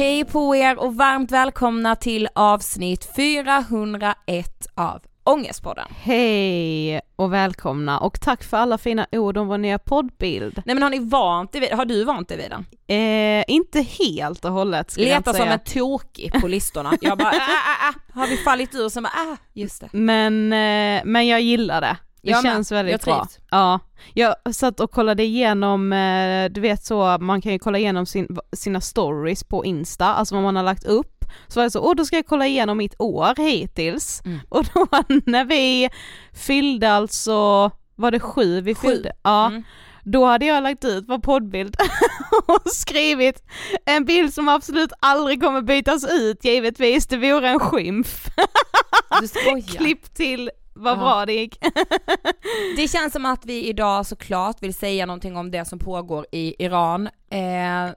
Hej på er och varmt välkomna till avsnitt 401 av Ångestpodden. Hej och välkomna och tack för alla fina ord om vår nya poddbild. Nej men har ni vant er vid, har du vant dig vid den? Eh, inte helt och hållet skulle jag Leta inte som säga. en tokig på listorna. Jag bara, ah, ah, ah. har vi fallit ur? Bara, ah, just det. Men, eh, men jag gillar det. Det Jag med. känns väldigt Jag bra. Ja, jag satt och kollade igenom, eh, du vet så, man kan ju kolla igenom sin, sina stories på Insta, alltså vad man har lagt upp. Så var det så, åh då ska jag kolla igenom mitt år hittills. Mm. Och då när vi fyllde alltså, var det sju vi Sju. fyllde? Ja. Mm. Då hade jag lagt ut vår poddbild och skrivit en bild som absolut aldrig kommer bytas ut givetvis, det vore en skymf. Du skojar. Klipp till vad Ja. bra det gick. Det känns som att vi idag såklart vill säga någonting om det som pågår i Iran. Eh,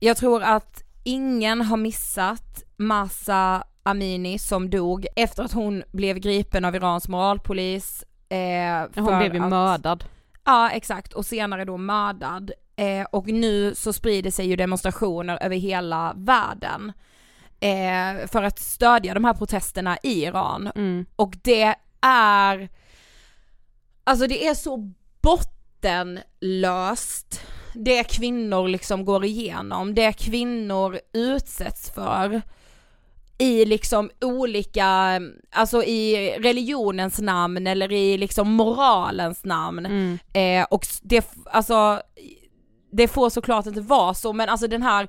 jag tror att ingen har missat Masa Amini som dog efter att hon blev gripen av Irans moralpolis. Eh, Hon blev ju att- mördad. Ja exakt och senare då mördad. Eh, och nu så sprider sig ju demonstrationer över hela världen. Eh, för att stödja de här protesterna i Iran. Mm. Och det är, alltså det är så bottenlöst det kvinnor liksom går igenom, det kvinnor utsätts för i liksom olika, alltså i religionens namn eller i liksom moralens namn. Mm. Eh, och det, alltså, det får såklart inte vara så men alltså den här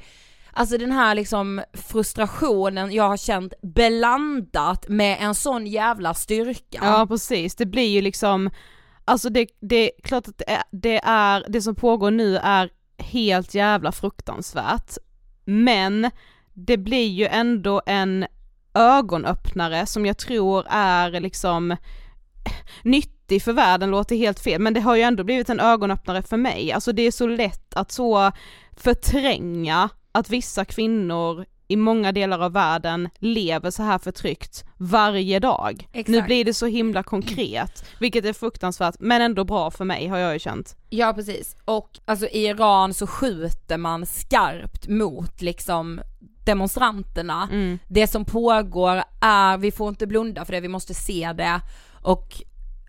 Alltså den här liksom frustrationen jag har känt blandat med en sån jävla styrka. Ja precis, det blir ju liksom, alltså det, det är klart att det är, det är, det som pågår nu är helt jävla fruktansvärt. Men det blir ju ändå en ögonöppnare som jag tror är liksom nyttig för världen låter helt fel, men det har ju ändå blivit en ögonöppnare för mig. Alltså det är så lätt att så förtränga att vissa kvinnor i många delar av världen lever så här förtryckt varje dag. Exakt. Nu blir det så himla konkret, vilket är fruktansvärt men ändå bra för mig har jag ju känt. Ja precis, och alltså i Iran så skjuter man skarpt mot liksom demonstranterna. Mm. Det som pågår är, vi får inte blunda för det, vi måste se det och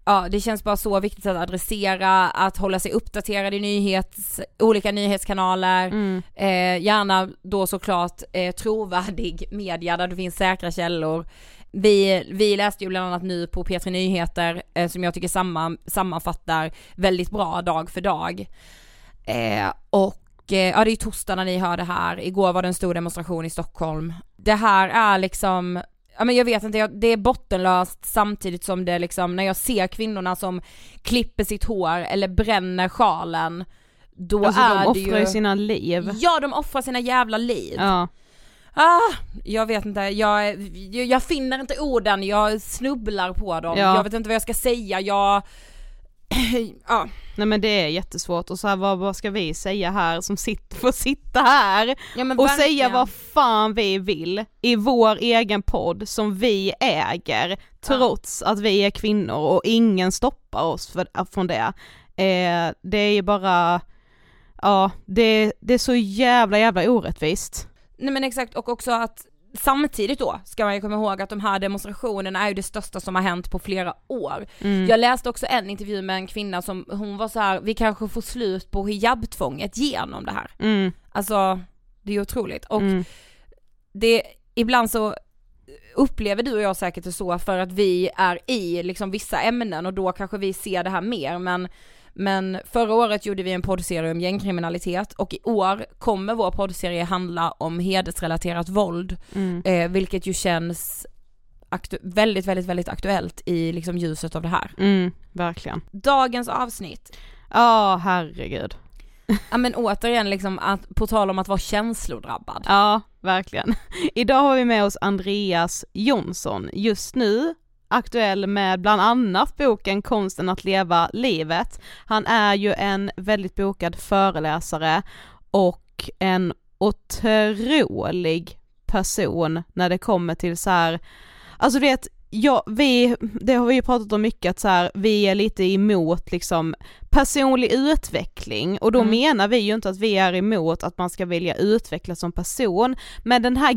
ja, det känns bara så viktigt att adressera, att hålla sig uppdaterad i nyhets, olika nyhetskanaler, Mm. eh, gärna då såklart eh, trovärdig media där det finns säkra källor. Vi, vi läste ju bland annat nu på P3 Nyheter eh, som jag tycker samma, sammanfattar väldigt bra dag för dag. Eh, och eh, ja det är torsdag när ni hör det här, igår var det en stor demonstration i Stockholm. Det här är liksom, ja men jag vet inte, jag, det är bottenlöst samtidigt som det liksom, när jag ser kvinnorna som klipper sitt hår eller bränner sjalen, då Alltså är de det offrar ju... ju sina liv. Ja de offrar sina jävla liv. Ja. Ah, jag vet inte, jag, jag, jag finner inte orden, jag snubblar på dem, Ja. jag vet inte vad jag ska säga, jag... ja. Nej men det är jättesvårt och så här, vad, vad ska vi säga här som sitter, får sitta här ja och verkligen. säga vad fan vi vill i vår egen podd som vi äger trots att vi är kvinnor och ingen stoppar oss för, från det. Eh, det är ju bara, ja det, det är så jävla jävla orättvist. Nej men exakt och också att samtidigt då ska man ju komma ihåg att de här demonstrationerna är ju det största som har hänt på flera år. Mm. Jag läste också en intervju med en kvinna som, hon var så här: vi kanske får slut på hijabtvånget genom det här. Mm, Alltså, det är otroligt. Och mm, det, ibland så upplever du och jag säkert det så för att vi är i liksom vissa ämnen och då kanske vi ser det här mer men Men förra året gjorde vi en poddserie om gängkriminalitet och i år kommer vår poddserie handla om hedersrelaterat våld, Mm. eh, vilket ju känns väldigt, väldigt, väldigt aktuellt i liksom ljuset av det här. Mm, verkligen. Dagens avsnitt, Ja, herregud. ja men återigen liksom att, på tal om att vara känslodrabbad. Ja, verkligen. Idag har vi med oss Andreas Jonsson, just nu aktuell med bland annat boken Konsten att leva livet. Han är ju en väldigt bokad föreläsare och en otrolig person när det kommer till så här, alltså du vet, ja, vi, det har vi ju pratat om mycket att så här, vi är lite emot liksom personlig utveckling och då Mm. menar vi ju inte att vi är emot att man ska vilja utvecklas som person, men den här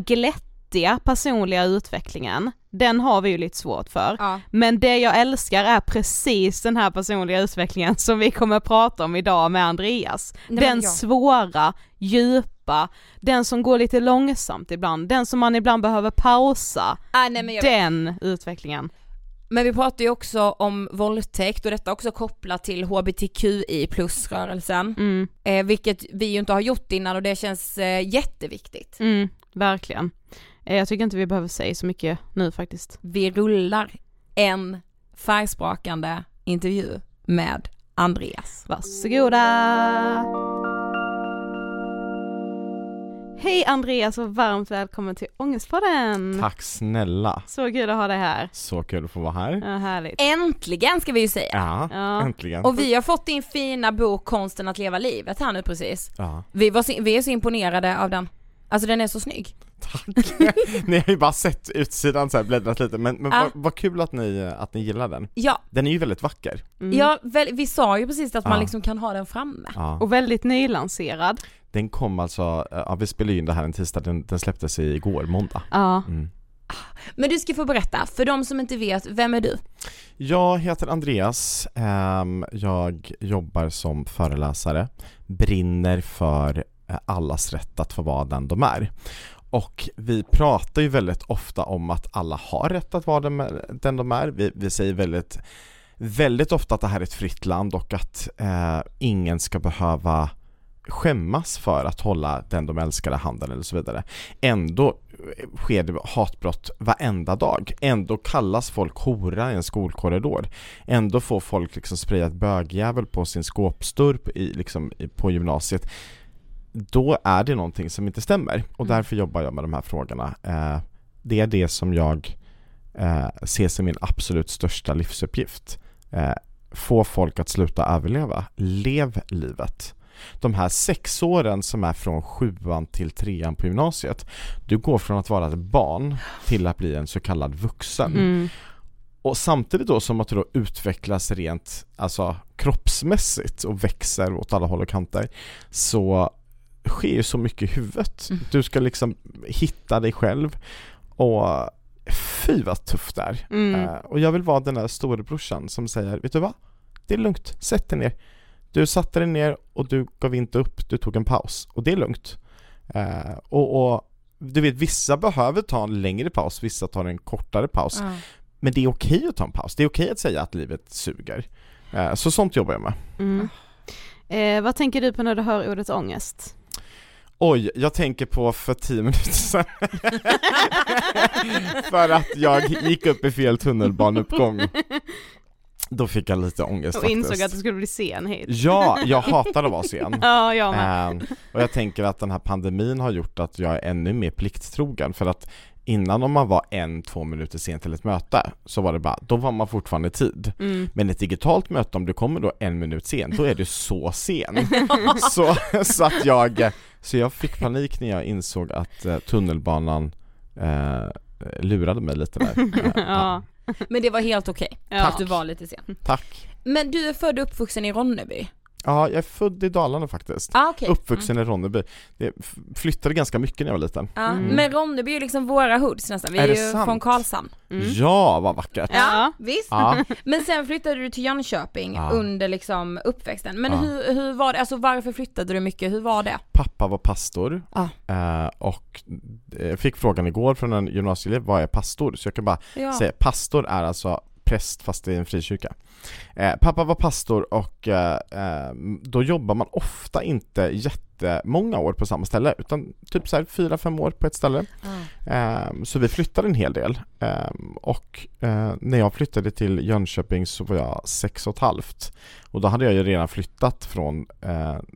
glättiga personliga utvecklingen, den har vi ju lite svårt för. Ja. Men det jag älskar är precis den här personliga utvecklingen som vi kommer att prata om idag med Andreas. Nej, den ja. svåra, djupa, den som går lite långsamt ibland, den som man ibland behöver pausa. Ah, nej, jag vet. Den utvecklingen. men vi pratar ju också om våldtäkt och detta också kopplat till hbtqi plus-rörelsen. Mm, Eh, vilket vi ju inte har gjort innan och det känns eh, jätteviktigt. mm, verkligen. Eh, Jag tycker inte vi behöver säga så mycket nu faktiskt. Vi rullar en färgsprakande intervju med Andreas. Varsågoda! Hej Andreas och varmt välkommen till Ångestpodden! Tack snälla. Så kul att ha dig här. Så kul att få vara här. Ja, härligt. Äntligen ska vi ju säga! Ja, Ja. äntligen. Och vi har fått din fina bok Konsten att leva livet här nu precis. Ja, Vi, var så, vi är så imponerade av den. Alltså den är så snygg. tack. ni har ju bara sett utsidan så här, bläddrat lite, men, men Ja. vad, vad kul att ni, att ni gillar den. Ja, Den är ju väldigt vacker. Mm. ja väl, vi sa ju precis att man Ja. liksom kan ha den framme. Ja. Och väldigt nylanserad. Den kom alltså, ja vi spelade in det här en tisdag, den, den släpptes igår, måndag. Ja. Mm. Men du ska få berätta, för de som inte vet, vem är du? Jag heter Andreas, ehm, jag jobbar som föreläsare, brinner för eh, Eh, allas rätt att få vara den de är. Och vi pratar ju väldigt ofta om att alla har rätt att vara den, de är. Vi, vi säger väldigt, väldigt ofta att det här är ett fritt land och att eh, ingen ska behöva skämmas för att hålla den de älskar i handen eller så vidare. Ändå eh, sker det hatbrott varenda dag. Ändå kallas folk hora i en skolkorridor. Ändå får folk liksom spraya ett bögjävel på sin skåpsturp i, liksom, på gymnasiet. Då är det någonting som inte stämmer och därför jobbar jag med de här frågorna. Eh, det är det som jag eh, ser som min absolut största livsuppgift. Eh, få folk att sluta överleva. Lev livet. De här sex åren som är från sjuan till trean på gymnasiet. Du går från att vara ett barn till att bli en så kallad vuxen. Mm. Och samtidigt då som att du då utvecklas rent alltså, kroppsmässigt och växer åt alla håll och kanter så sker ju så mycket i huvudet. Mm. Du ska liksom hitta dig själv och fy vad tufft det är. Mm. Eh, och jag vill vara den där storebrorsan som säger, vet du vad? Det är lugnt, sätt dig ner. Du satte dig ner och du gav inte upp, du tog en paus. Och det är lugnt. Eh, och, och du vet, vissa behöver ta en längre paus, vissa tar en kortare paus. Men det är okej att ta en paus, det är okej att säga att livet suger. Eh, så sånt jobbar jag med. Mm. Eh, vad tänker du på när du hör ordet ångest? Oj, jag tänker på för tio minuter sedan. för att jag gick upp i fel tunnelbaneuppgång. Då fick jag lite ångest Och faktiskt. insåg att du skulle bli sen hit. Ja, jag hatar att vara sen. Ja, jag med. Ehm, och jag tänker att den här pandemin har gjort att jag är ännu mer plikttrogen för att innan om man var en, två minuter sen till ett möte så var det bara, då var man fortfarande i tid. Mm. Men ett digitalt möte om du kommer då en minut sen, då är du så sen. så, så att jag, så jag fick panik när jag insåg att eh, tunnelbanan eh, lurade mig lite där. Eh, Ja. Men det var helt okej, Ja. att du var lite sen. Tack. Men du är född och uppvuxen i Ronneby? Ja, jag är född i Dalarna faktiskt. Ah, okej. Uppvuxen i Ronneby. Jag flyttade ganska mycket när jag var liten. Ja, Mm. men Ronneby är ju liksom våra hoods nästan, vi är, Är det ju sant? från Karlshamn. Mm. Ja, vad vackert! Ja. visst. Ja. Men sen flyttade du till Jönköping Ja. under liksom uppväxten. Men Ja. hur, hur var det, alltså varför flyttade du mycket, hur var det? Pappa var pastor Ja. eh, och jag fick frågan igår från en gymnasieelev, vad är pastor? Så jag kan bara Ja. säga, pastor är alltså präst fast i en frikyrka. Eh, pappa var pastor och eh, eh, då jobbar man ofta inte jättemånga år på samma ställe utan typ så här fyra, fem år på ett ställe. Eh, så vi flyttade en hel del eh, och eh, när jag flyttade till Jönköping så var jag sex och ett halvt och då hade jag ju redan flyttat från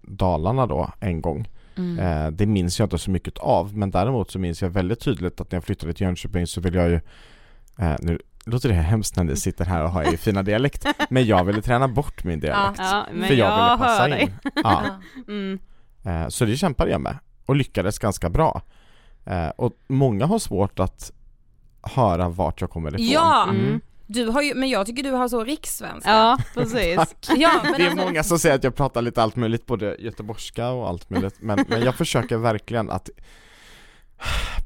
Dalarna då en gång. Mm. Det minns jag inte så mycket av men däremot så minns jag väldigt tydligt att när jag flyttade till Jönköping så ville jag ju eh, nu låter det hemskt när ni sitter här och har er fina dialekt men jag ville träna bort min dialekt Ja, men för jag, jag ville passa in. Ja. Mm. Eh, så det kämpade jag med och lyckades ganska bra. Eh, och många har svårt att höra vart jag kommer ifrån. Ja! Mm. Du har ju, men jag tycker du har så rikssvenska. Ja, precis. Ja, men Det är alltså- många som säger att jag pratar lite allt möjligt, både göteborgska och allt möjligt, men, men jag försöker verkligen att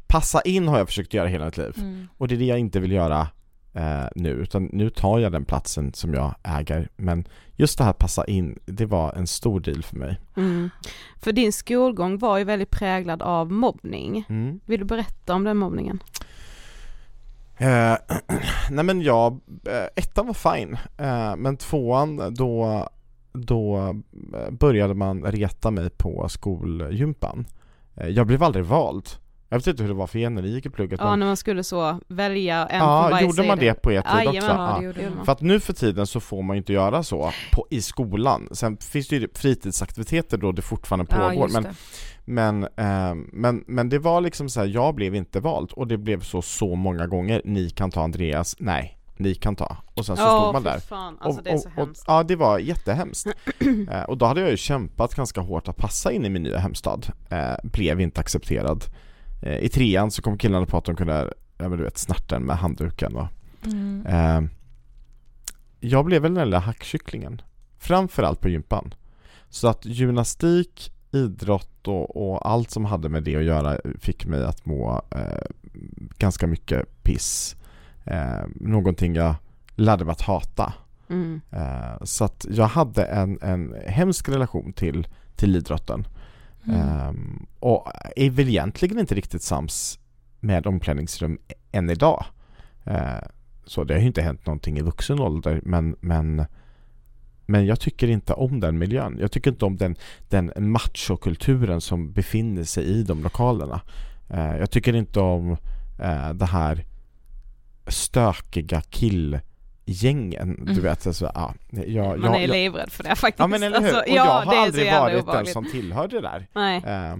passa in har jag försökt göra hela mitt liv. Mm. Och det är det jag inte vill göra eh, nu, utan nu tar jag den platsen som jag äger. Men just det här passa in, det var en stor deal för mig. Mm. För din skolgång var ju väldigt präglad av mobbning. Mm. Vill du berätta om den mobbningen? Eh, nej men ja, eh, ettan var fine, eh, men tvåan då, då eh, började man reta mig på skolgympan. Eh, jag blev aldrig vald. Jag vet inte hur det var för er när ni gick i plugget Ja, men när man skulle så välja en på Ja, varje gjorde man det på er tid Jajamän, också? ja, Ja. det gjorde man. För att nu för tiden så får man ju inte göra så på, i skolan. Sen finns det ju fritidsaktiviteter då det fortfarande Ja, pågår. just men, det. men, eh, men, men det var liksom så här, jag blev inte vald och det blev så så många gånger. Ni kan ta Andreas, nej, ni kan ta. Och sen så Ja, stod man där. fan. Alltså, det är så hemskt. ja, det var jättehemskt. eh, och då hade jag ju kämpat ganska hårt att passa in i min nya hemstad. Eh, blev inte accepterad. Eh, I trean så kom killarna på att de kunde, ja men du vet, snärta en med handduken och Mm. Eh, jag blev väl den lilla hackkycklingen. Framförallt på gympan. Så att gymnastik, idrott och, och allt som hade med det att göra fick mig att må eh, ganska mycket piss. Eh, någonting jag lärde mig att hata. Mm. Eh, så att jag hade en, en hemsk relation till, till idrotten. Mm. Um, och är väl egentligen inte riktigt sams med omklädningsrum än idag. Uh, så det har ju inte hänt någonting i vuxen ålder men, men, men jag tycker inte om den miljön. Jag tycker inte om den, den machokulturen som befinner sig i de lokalerna. Uh, jag tycker inte om uh, det här stökiga kill killgängen. Du Mm. vet, alltså, ja, jag, Man jag, är jag, livrädd för det faktiskt. Ja men eller hur, Alltså, och jag ja, har aldrig varit den obehagligt. som tillhörde det där. Nej. Eh,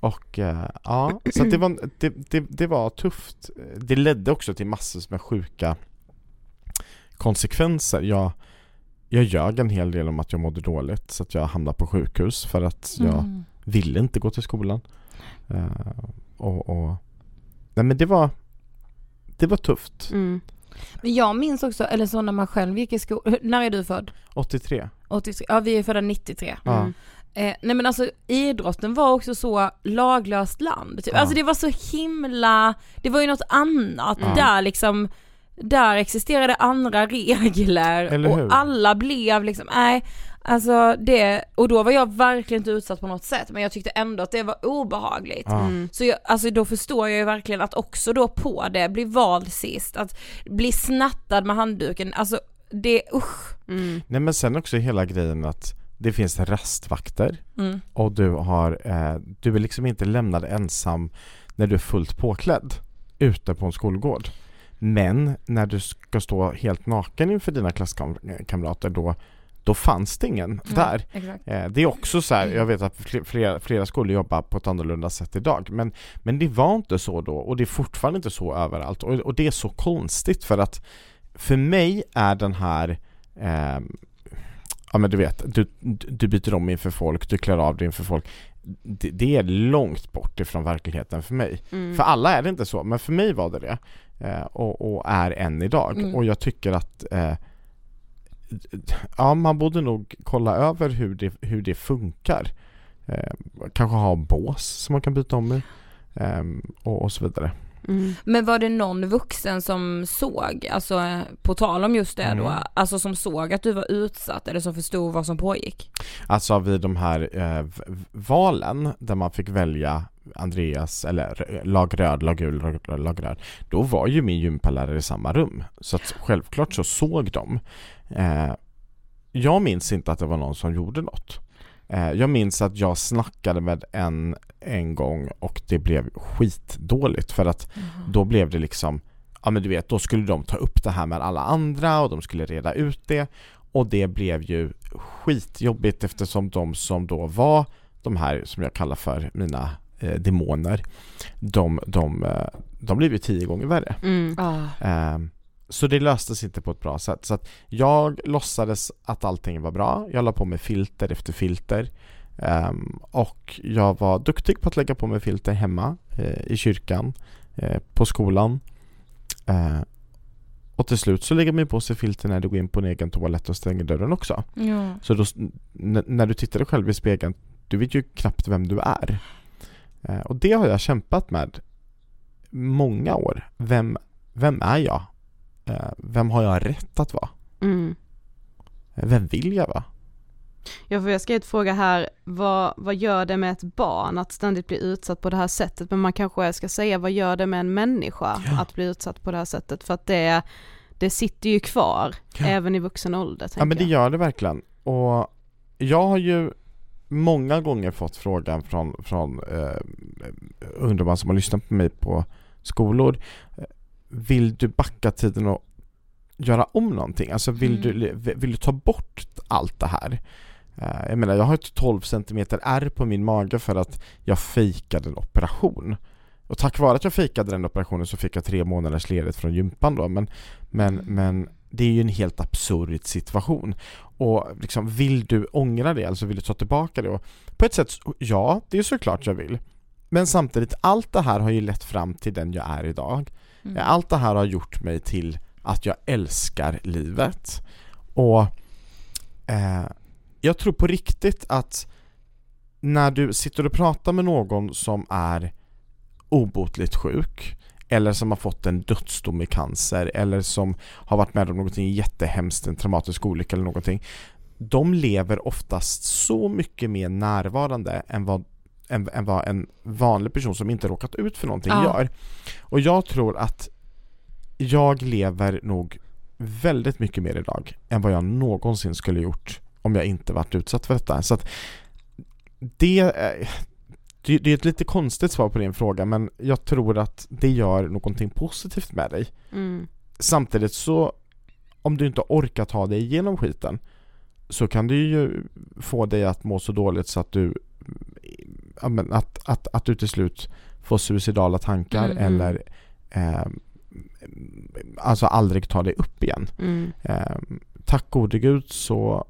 och eh, ja, så det, var, det, det, det var tufft. Det ledde också till massor med sjuka konsekvenser. Jag, jag ljög en hel del om att jag mådde dåligt så att jag hamnade på sjukhus för att jag Mm. ville inte gå till skolan. Eh, och, och nej men det var det var tufft. Mm. Men jag minns också, eller så när man själv gick i skolan, när är du född? 83. 83, ja vi är födda 93. Ja. Mm. Eh, nej men alltså idrotten var också så laglöst land. Typ. Ja. Alltså det var så himla, det var ju något annat Ja. där liksom, där existerade andra regler Eller hur? och alla blev liksom, nej, alltså det, och då var jag verkligen inte utsatt på något sätt men jag tyckte ändå att det var obehagligt. Mm. Så jag, alltså då förstår jag ju verkligen att också då på det, bli vald sist, att bli snattad med handduken, alltså det, usch. Mm. Nej men sen också hela grejen att det finns rastvakter Mm. och du har, eh, du är liksom inte lämnad ensam när du är fullt påklädd ute på en skolgård. Men när du ska stå helt naken inför dina klasskamrater då, då fanns det ingen där. Eh, det är också så här, jag vet att fl- flera, flera skolor jobbar på ett annorlunda sätt idag men, men det var inte så då och det är fortfarande inte så överallt och, och det är så konstigt för att för mig är den här ehm, Ja men du vet, du, du byter om inför folk, du klär av dig inför folk det, det är långt bort ifrån verkligheten för mig. Mm. För alla är det inte så, men för mig var det det. Eh, och, och är än idag. Mm. Och jag tycker att eh, Ja, man borde nog kolla över hur det, hur det funkar. Eh, kanske ha bås som man kan byta om i. Eh, och, och så vidare. Mm. Men var det någon vuxen som såg, alltså på tal om just det då, Mm. alltså som såg att du var utsatt eller som förstod vad som pågick? Alltså vid de här eh, valen där man fick välja Andreas, eller lag röd, lag gul, lag- lag röd, då var ju min gympalärare i samma rum. Så att självklart så såg de. Eh, jag minns inte att det var någon som gjorde något. Eh, jag minns att jag snackade med en en gång och det blev skitdåligt för att då blev det liksom Ja men du vet, då skulle de ta upp det här med alla andra och de skulle reda ut det och det blev ju skitjobbigt eftersom de som då var de här som jag kallar för mina eh, demoner de, de, eh, de blev ju tio gånger värre. Mm. Ehm, så det löstes inte på ett bra sätt. Så att jag låtsades att allting var bra. Jag la på mig filter efter filter. Ehm, och jag var duktig på att lägga på mig filter hemma, eh, i kyrkan, eh, på skolan. Eh, och till slut så lägger man på sig filter när du går in på en egen toalett och stänger dörren också. Ja. Så då, när du tittar dig själv i spegeln, du vet ju knappt vem du är. Eh, och det har jag kämpat med många år. Vem, vem är jag? Eh, vem har jag rätt att vara? Mm. Eh, Vem vill jag vara? Ja, för jag ska ett fråga här, vad, vad gör det med ett barn att ständigt bli utsatt på det här sättet? Men man kanske ska säga, vad gör det med en människa att bli utsatt på det här sättet? För att det, det sitter ju kvar, Ja. även i vuxen ålder. Ja men det gör det verkligen. Och jag har ju många gånger fått frågan från, från eh, ungdomar som har lyssnat på mig på skolor. Vill du backa tiden och göra om någonting? Alltså vill, du, vill du ta bort allt det här? Eh, jag menar jag har ett 12 cm ärr på min mage för att jag fejkade en operation. Och tack vare att jag fejkade den operationen så fick jag tre månaders ledigt från gympan då men, men, men det är ju en helt absurd situation. Och liksom, vill du ångra det, alltså vill du ta tillbaka det? Och på ett sätt, ja, det är såklart jag vill. Men samtidigt, allt det här har ju lett fram till den jag är idag. Mm. Allt det här har gjort mig till att jag älskar livet. Och eh, jag tror på riktigt att när du sitter och pratar med någon som är obotligt sjuk eller som har fått en dödsdom i cancer eller som har varit med om någonting jättehemskt, en traumatisk olycka eller någonting. De lever oftast så mycket mer närvarande än vad, än, än vad en vanlig person som inte råkat ut för någonting Ja. gör. Och jag tror att jag lever nog väldigt mycket mer idag än vad jag någonsin skulle gjort om jag inte varit utsatt för detta. Så att det, är- det, det är ett lite konstigt svar på din fråga men jag tror att det gör någonting positivt med dig. Mm. Samtidigt så om du inte orkar ta dig igenom skiten så kan det ju få dig att må så dåligt så att du att, att, att du till slut får suicidala tankar Mm, mm. eller eh, alltså aldrig tar dig upp igen. Mm. Eh, tack gode gud så,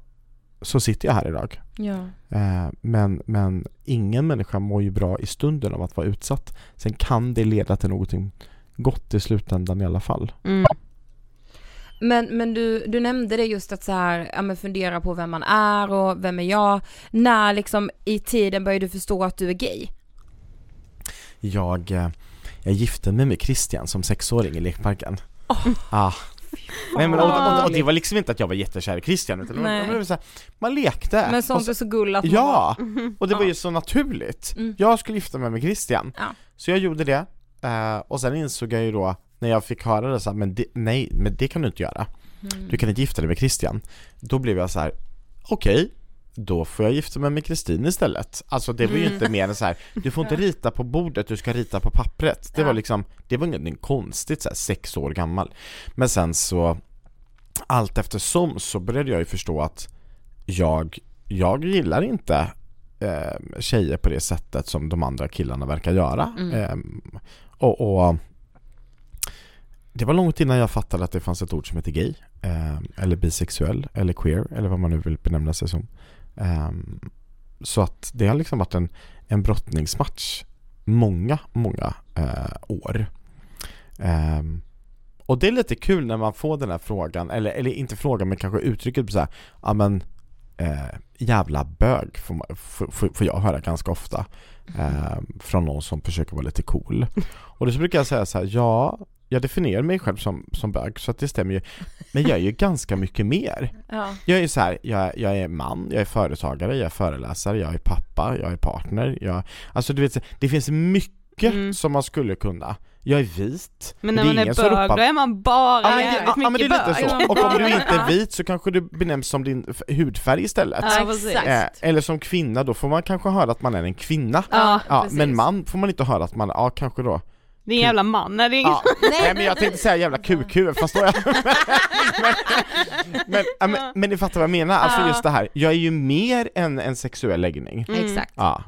så sitter jag här idag. Ja. Eh, men, men ingen människa mår ju bra i stunden av att vara utsatt. Sen kan det leda till någonting gott i slutändan i alla fall. Mm. Men, men du, du nämnde det just att så här, ja men fundera på vem man är och vem är jag? När liksom i tiden började du förstå att du är gay? Jag, eh, jag gifte mig med Christian som sexåring i lekparken. Ah. Nej, men, och, och, och det var liksom inte att jag var jättekär i Christian utan var, Nej. var så här, man lekte. Men sånt så- är så gulligt man Ja, bara- och det var ju så naturligt. Mm. Jag skulle gifta mig med Christian. Ja. Så jag gjorde det. Eh, och sen insåg jag ju då när jag fick höra det så här, men det, nej, men det kan du inte göra. Mm. Du kan inte gifta dig med Christian. Då blev jag så här: okej, då får jag gifta mig med Kristin istället. Alltså det var ju Mm. inte mer än så här, du får inte rita på bordet, du ska rita på pappret. Det Ja. var liksom, det var ingenting konstigt så här, sex år gammal. Men sen så, allt eftersom så började jag ju förstå att jag, jag gillar inte eh, tjejer på det sättet som de andra killarna verkar göra. Mm. Ehm, och, och det var långt innan jag fattade att det fanns ett ord som heter gay, eh, eller bisexuell, eller queer, eller vad man nu vill benämna sig som. Ehm, så att det har liksom varit en, en brottningsmatch många, många eh, år. Ehm, och det är lite kul när man får den här frågan, eller, eller inte frågan men kanske uttrycket så här, ja men eh, jävla bög får, man, får, får, jag höra ganska ofta eh, från någon som försöker vara lite cool. Och då så brukar jag säga så här, ja, jag definierar mig själv som, som bög så att det stämmer ju. Men jag är ju ganska mycket mer. Ja. Jag är så här, jag, jag är man, jag är företagare, jag är föreläsare, jag är pappa, jag är partner, jag, alltså du vet, det finns mycket Mm. som man skulle kunna. Jag är vit. Men när det man är ingen som bög, ropar- då är man bara Ja men, jävligt ja, men det mycket är lite bög. så, och om du inte Ja. är vit så kanske du benämns som din hudfärg istället. Ja. Eh, eller som kvinna, då får man kanske höra att man är en kvinna. Ja, ja, men man får man inte höra att man, ja kanske då Det en jävla man, det är ingen... Ja, nej men jag tänkte säga jävla kukhuvud, då jag... men, men, ja, men, men ni fattar vad jag menar, alltså Ja. just det här, jag är ju mer än en sexuell läggning. Mm. Exakt. Ja.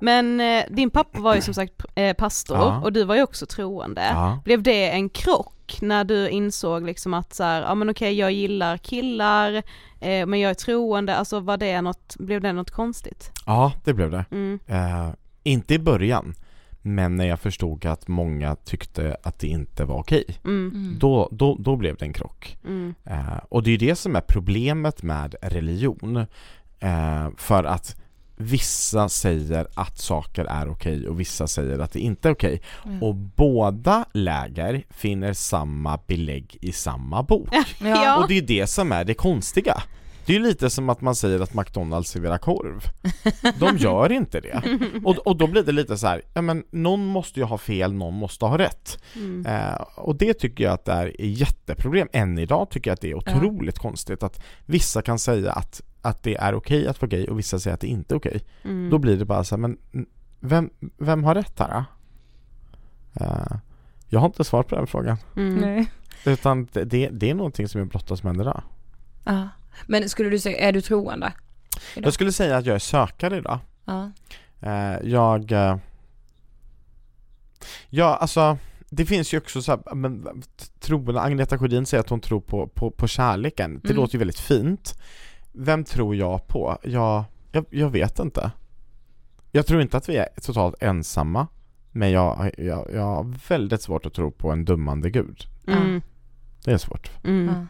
Men eh, din pappa var ju som sagt eh, pastor Ja. och du var ju också troende. Ja. Blev det en krock när du insåg liksom att så här, ja men okej jag gillar killar, eh, men jag är troende, alltså var det något, blev det något konstigt? Ja, det blev det. Mm. Eh, inte i början, men när jag förstod att många tyckte att det inte var okej, Mm. Mm. Då, då, då blev det en krock. Mm. Eh, och det är det som är problemet med religion, eh, för att vissa säger att saker är okej och vissa säger att det inte är okej. Mm. Och båda läger finner samma belägg i samma bok. Ja. Och det är det som är det konstiga. Det är ju lite som att man säger att McDonalds serverar korv. De gör inte det. Och, och då blir det lite så här, ja men någon måste ju ha fel, någon måste ha rätt. Mm. Eh, och det tycker jag att det är ett jätteproblem. Än idag tycker jag att det är otroligt konstigt att vissa kan säga att, att det är okej att vara gay och vissa säger att det inte är okej. Mm. Då blir det bara så här, men vem, vem har rätt här? Eh, jag har inte svar på den frågan. Mm. Nej. Utan det, det, är någonting som jag brottas med idag. Ja. Men skulle du säga, är du troende? Idag? Jag skulle säga att jag är sökare idag. Ja. Eh, jag... Eh, ja, alltså det finns ju också så här, men troende, Agneta Sjödin säger att hon tror på, på, på kärleken. Det Mm. låter ju väldigt fint. Vem tror jag på? Jag, jag, jag vet inte. Jag tror inte att vi är totalt ensamma. Men jag, jag, jag har väldigt svårt att tro på en dummande gud. Mm. Det är svårt. Mm.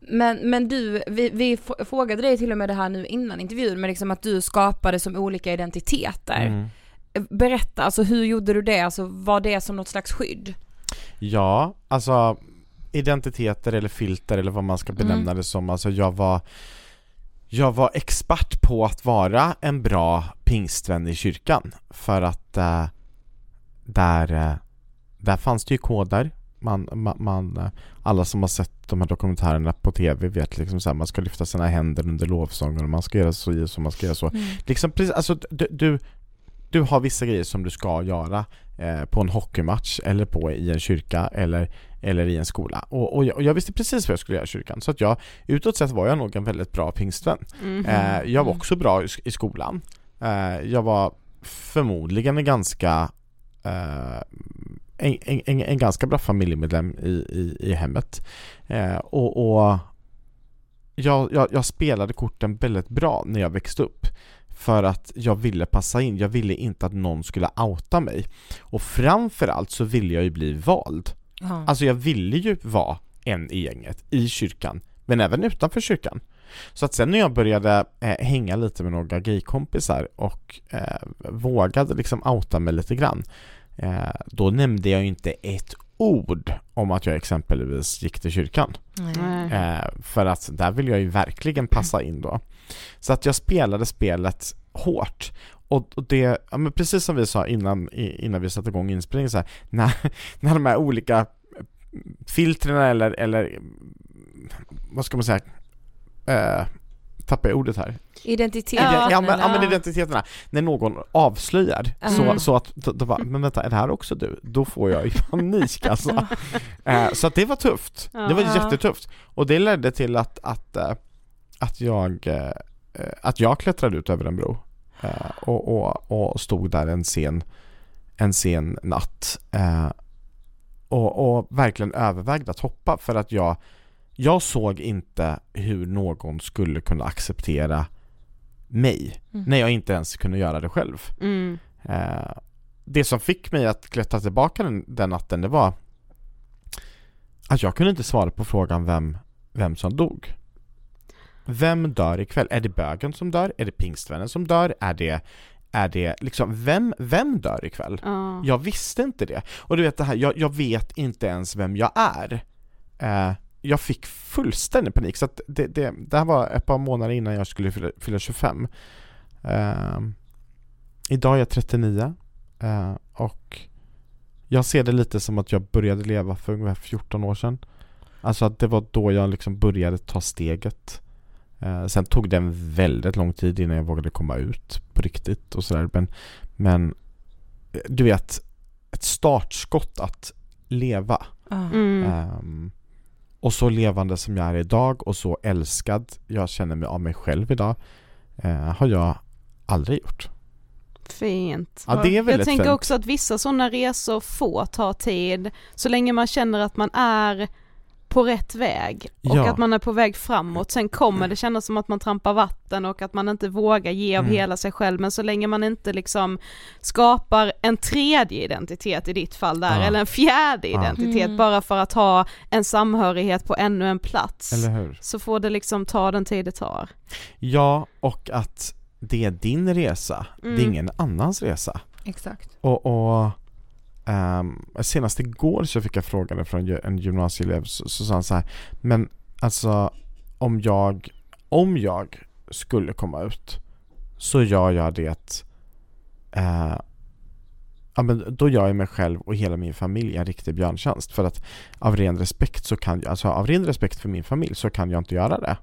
Men, men du, vi, vi frågade dig till och med det här nu innan intervjun, men liksom att du skapade som olika identiteter. Mm. Berätta, alltså hur gjorde du det? Alltså var det som något slags skydd? Ja, alltså identiteter eller filter eller vad man ska benämna Mm. det som. Alltså jag var jag var expert på att vara en bra pingstvän i kyrkan för att eh, där, eh, där fanns det ju koder man, man, man, eh, alla som har sett de här dokumentärerna på tv vet liksom så här, man ska lyfta sina händer under lovsången och man ska göra så och man ska göra så. Mm. Liksom precis, alltså du, du, du har vissa grejer som du ska göra eh, på en hockeymatch eller på i en kyrka eller, eller i en skola. Och, och, jag, och jag visste precis vad jag skulle göra i kyrkan så att jag, utåt sett var jag nog en väldigt bra pingstvän. Mhm. Eh, jag var också bra i, i skolan. Eh, jag var förmodligen en ganska eh, en, en, en, ganska bra familjemedlem i, i, i hemmet. Eh, och, och jag, jag, jag spelade korten väldigt bra när jag växte upp. För att jag ville passa in, jag ville inte att någon skulle outa mig. Och framförallt så ville jag ju bli vald. Ja. Alltså jag ville ju vara en i gänget, i kyrkan, men även utanför kyrkan. Så att sen när jag började eh, hänga lite med några gaykompisar och eh, vågade liksom outa mig lite grann, då nämnde jag ju inte ett ord om att jag exempelvis gick till kyrkan. Eh, för att där vill jag ju verkligen passa in då. Så att jag spelade spelet hårt. Och, och det, ja, men precis som vi sa innan, innan vi satte igång inspelningen så här, när, när de här olika filtren eller, eller vad ska man säga, eh, tappar jag ordet här? Identitet? Iden- ja, men, ja men identiteterna, när någon avslöjar så, Mm. så att, då, då bara, men vänta, är det här också du? Då får jag ju panik alltså. eh, så att det var tufft, det var Ja. jättetufft. Och det ledde till att, att, eh, att jag, eh, att jag klättrade ut över en bro eh, och, och, och stod där en sen, en sen natt eh, och, och verkligen övervägde att hoppa för att jag jag såg inte hur någon skulle kunna acceptera mig Mm. när jag inte ens kunde göra det själv. Mm. Eh, det som fick mig att klättra tillbaka den, den natten det var att jag kunde inte svara på frågan vem, vem som dog. vem dör ikväll? Är det bögen som dör? Är det pingstvännen som dör? Är det, är det liksom, vem, vem dör ikväll? Ja. Jag visste inte det. Och du vet det här, jag, jag vet inte ens vem jag är. Eh, jag fick fullständig panik, så att det, det, det här var ett par månader innan jag skulle fylla, fylla 25. Eh, idag är jag 39 eh, och jag ser det lite som att jag började leva för ungefär 14 år sedan. Alltså att det var då jag liksom började ta steget. Eh, sen tog det en väldigt lång tid innan jag vågade komma ut på riktigt och sådär. Men, men eh, du vet, ett startskott att leva. Mm. Ehm, och så levande som jag är idag och så älskad jag känner mig av mig själv idag eh, har jag aldrig gjort. Fint. Ja, det är väldigt Jag tänker fint. också att vissa sådana resor får ta tid, så länge man känner att man är på rätt väg och Ja. att man är på väg framåt. Sen kommer det kännas som att man trampar vatten och att man inte vågar ge av Mm. hela sig själv, men så länge man inte liksom skapar en tredje identitet i ditt fall där, Ja. eller en fjärde Ja. identitet Mm. bara för att ha en samhörighet på ännu en plats. Eller hur? Så får det liksom ta den tid det tar. Ja, och att det är din resa, det är Mm. ingen annans resa. Exakt. Och, och Um, senast igår så fick jag frågan från en gymnasieelev så, så sa han så här Men alltså om jag, om jag skulle komma ut så gör jag det uh, Ja men då gör jag mig själv och hela min familj en riktig björntjänst för att av ren respekt så kan jag, alltså av ren respekt för min familj så kan jag inte göra det.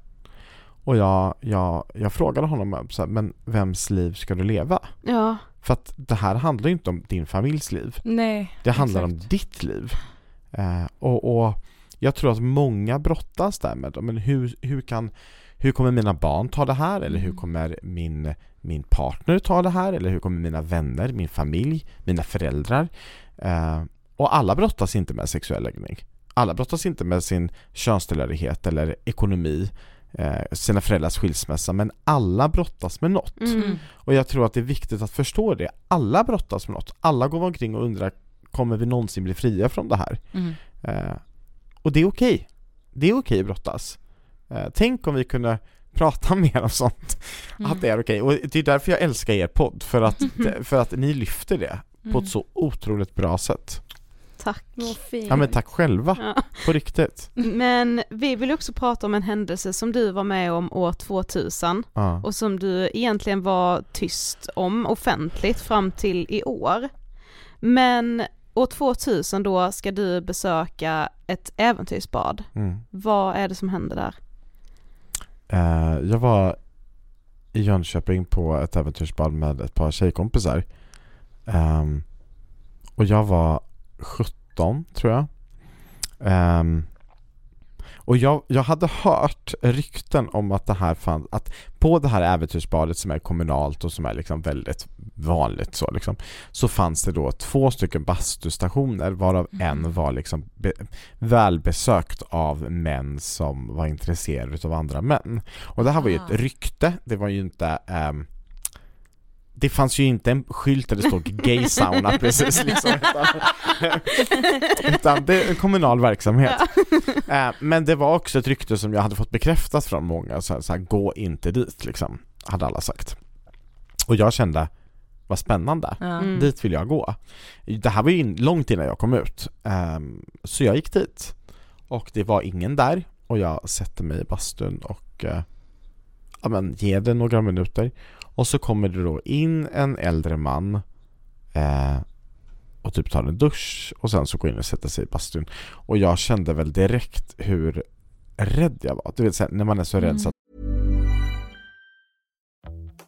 Och jag, jag, jag frågade honom så här, men vems liv ska du leva? Ja, för att det här handlar ju inte om din familjs liv. Nej. Det handlar exakt. om ditt liv. Eh, och, och jag tror att många brottas där med men hur, hur, kan, hur kommer mina barn ta det här? Eller hur kommer min, min partner ta det här? Eller hur kommer mina vänner, min familj, mina föräldrar? Eh, och alla brottas inte med sexuell läggning. Alla brottas inte med sin könstillhörighet eller ekonomi, eh, sina föräldrars skilsmässa, men alla brottas med något. mm. Och jag tror att det är viktigt att förstå det. Alla brottas med något. Alla går omkring och undrar Kommer vi någonsin bli fria från det här? Mm. Eh, och det är okej. Det är okej att brottas. Eh, tänk om vi kunde prata mer om sånt. Mm. Att det är okej. Och det är därför jag älskar er podd. För att, för att ni lyfter det på Mm. ett så otroligt bra sätt. Tack. Ja men tack själva. Ja. På riktigt. Men vi vill också prata om en händelse som du var med om år 2000 Ja. och som du egentligen var tyst om offentligt fram till i år. Men år 2000 då ska du besöka ett äventyrsbad. Mm. Vad är det som händer där? Eh, jag var i Jönköping på ett äventyrsbad med ett par tjejkompisar. Ehm, och jag var 17 tror jag. Ehm, och jag, jag hade hört rykten om att det här fanns, att på det här äventyrsbadet som är kommunalt och som är liksom väldigt vanligt så liksom, så fanns det då två stycken bastustationer varav en var liksom be, välbesökt av män som var intresserade av andra män. Och det här var ju ett Ah. rykte, det var ju inte ehm, det fanns ju inte en skylt där det stod gay sauna precis liksom, utan, utan det är en kommunal verksamhet. Eh, men det var också ett rykte som jag hade fått bekräftat från många, så här, så här, gå inte dit liksom, hade alla sagt. Och jag kände, vad spännande, Ja. Mm. dit vill jag gå. Det här var ju in, långt innan jag kom ut, Ehm, så jag gick dit. Och det var ingen där, och jag sätter mig i bastun och eh, ja, men, ger det några minuter. Och så kommer det då in en äldre man eh, och typ tar en dusch och sen så går in och sätter sig i bastun. Och jag kände väl direkt hur rädd jag var. Du vet så här, när man är så rädd så att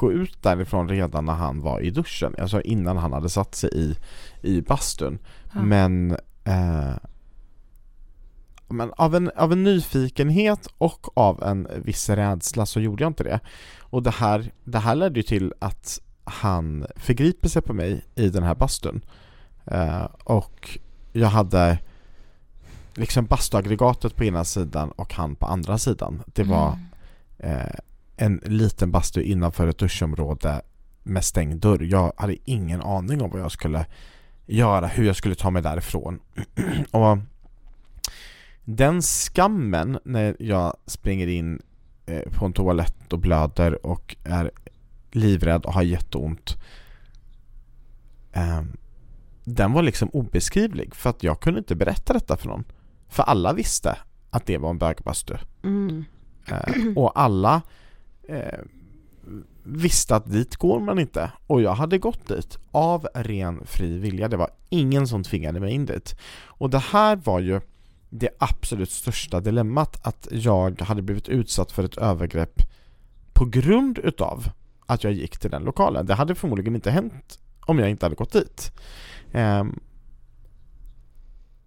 gå ut därifrån redan när han var i duschen, alltså innan han hade satt sig i, i bastun. Ja. Men, eh, men av, en, av en nyfikenhet och av en viss rädsla så gjorde jag inte det. Och det här, det här ledde ju till att han förgriper sig på mig i den här bastun. Eh, och jag hade liksom bastuaggregatet på ena sidan och han på andra sidan. Det var eh, en liten bastu innanför ett duschområde med stängd dörr. Jag hade ingen aning om vad jag skulle göra, hur jag skulle ta mig därifrån. och den skammen när jag springer in eh, på en toalett och blöder och är livrädd och har jätteont eh, den var liksom obeskrivlig för att jag kunde inte berätta detta för någon. För alla visste att det var en bögbastu. Mm. Eh, och alla eh, visste att dit går man inte. Och jag hade gått dit av ren fri vilja. Det var ingen som tvingade mig in dit. Och det här var ju det absolut största dilemmat att jag hade blivit utsatt för ett övergrepp på grund utav att jag gick till den lokalen. Det hade förmodligen inte hänt om jag inte hade gått dit. Eh,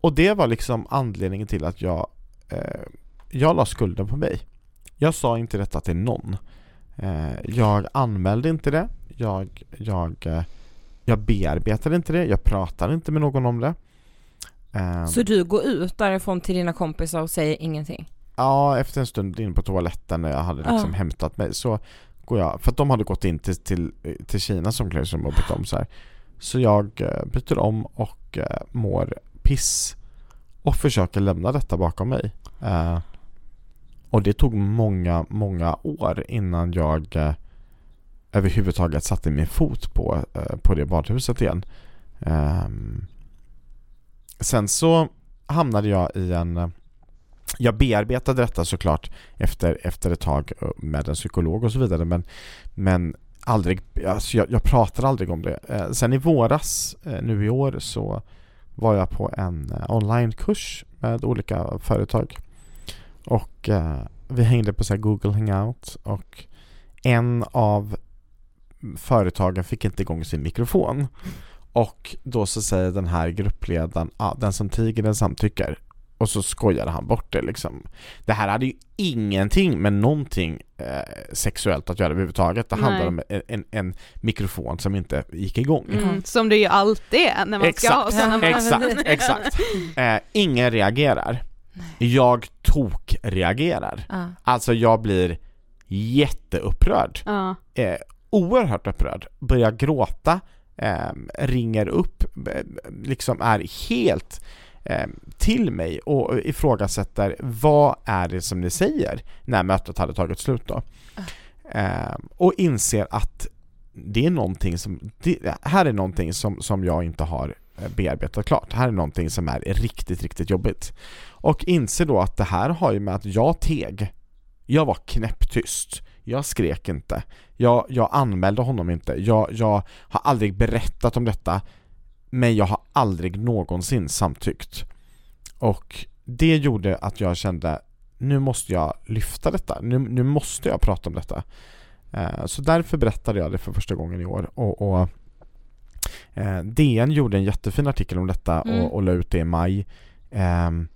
och det var liksom anledningen till att jag, eh, jag la skulden på mig. Jag sa inte detta till någon. Eh, jag anmälde inte det. Jag, jag, eh, jag bearbetade inte det. Jag pratade inte med någon om det. Ehm, Så du går ut därifrån till dina kompisar och säger ingenting? Ja, efter en stund in på toaletten när jag hade liksom Ja. hämtat mig så går jag, för att de hade gått in till, till, till Kina som Claesson och bytt om så här. Så jag eh, byter om och eh, mår piss och försöker lämna detta bakom mig. Och det tog många, många år innan jag eh, överhuvudtaget satte min fot på, eh, på det badhuset igen. Eh, sen så hamnade jag i en jag bearbetade detta såklart efter, efter ett tag eh, med en psykolog och så vidare men, men aldrig, alltså jag, jag pratar aldrig om det. Eh, sen i våras, eh, nu i år, så var jag på en eh, onlinekurs med olika företag och eh, vi hängde på så här Google Hangout och en av företagen fick inte igång sin mikrofon och då så säger den här gruppledaren, ah, den som tiger den samtycker och så skojade han bort det liksom. Det här hade ju ingenting med någonting eh, sexuellt att göra överhuvudtaget. Det handlade om Nej. en, en, en mikrofon som inte gick igång. Mm. Som det ju alltid är när man ska ha Exakt, sådana exakt, exakt. Eh, ingen reagerar. Jag tok-reagerar. Ja. Alltså jag blir jätteupprörd. Ja. Eh, oerhört upprörd. Börjar gråta, eh, ringer upp, liksom är helt eh, till mig och ifrågasätter vad är det som ni säger när mötet hade tagit slut då. Eh, och inser att det är någonting som, det, här är någonting som, som jag inte har Eh, bearbetat klart. Det Här är någonting som är riktigt, riktigt jobbigt. Och inser då att det här har ju med att jag teg. Jag var knäpptyst. Jag skrek inte. Jag, jag anmälde honom inte. Jag, jag har aldrig berättat om detta. Men jag har aldrig någonsin samtyckt. Och det gjorde att jag kände nu måste jag lyfta detta. Nu, nu måste jag prata om detta. Eh, så därför berättade jag det för första gången i år och, och Eh, DN gjorde en jättefin artikel om detta Mm. och, och la ut det i maj. Ehm,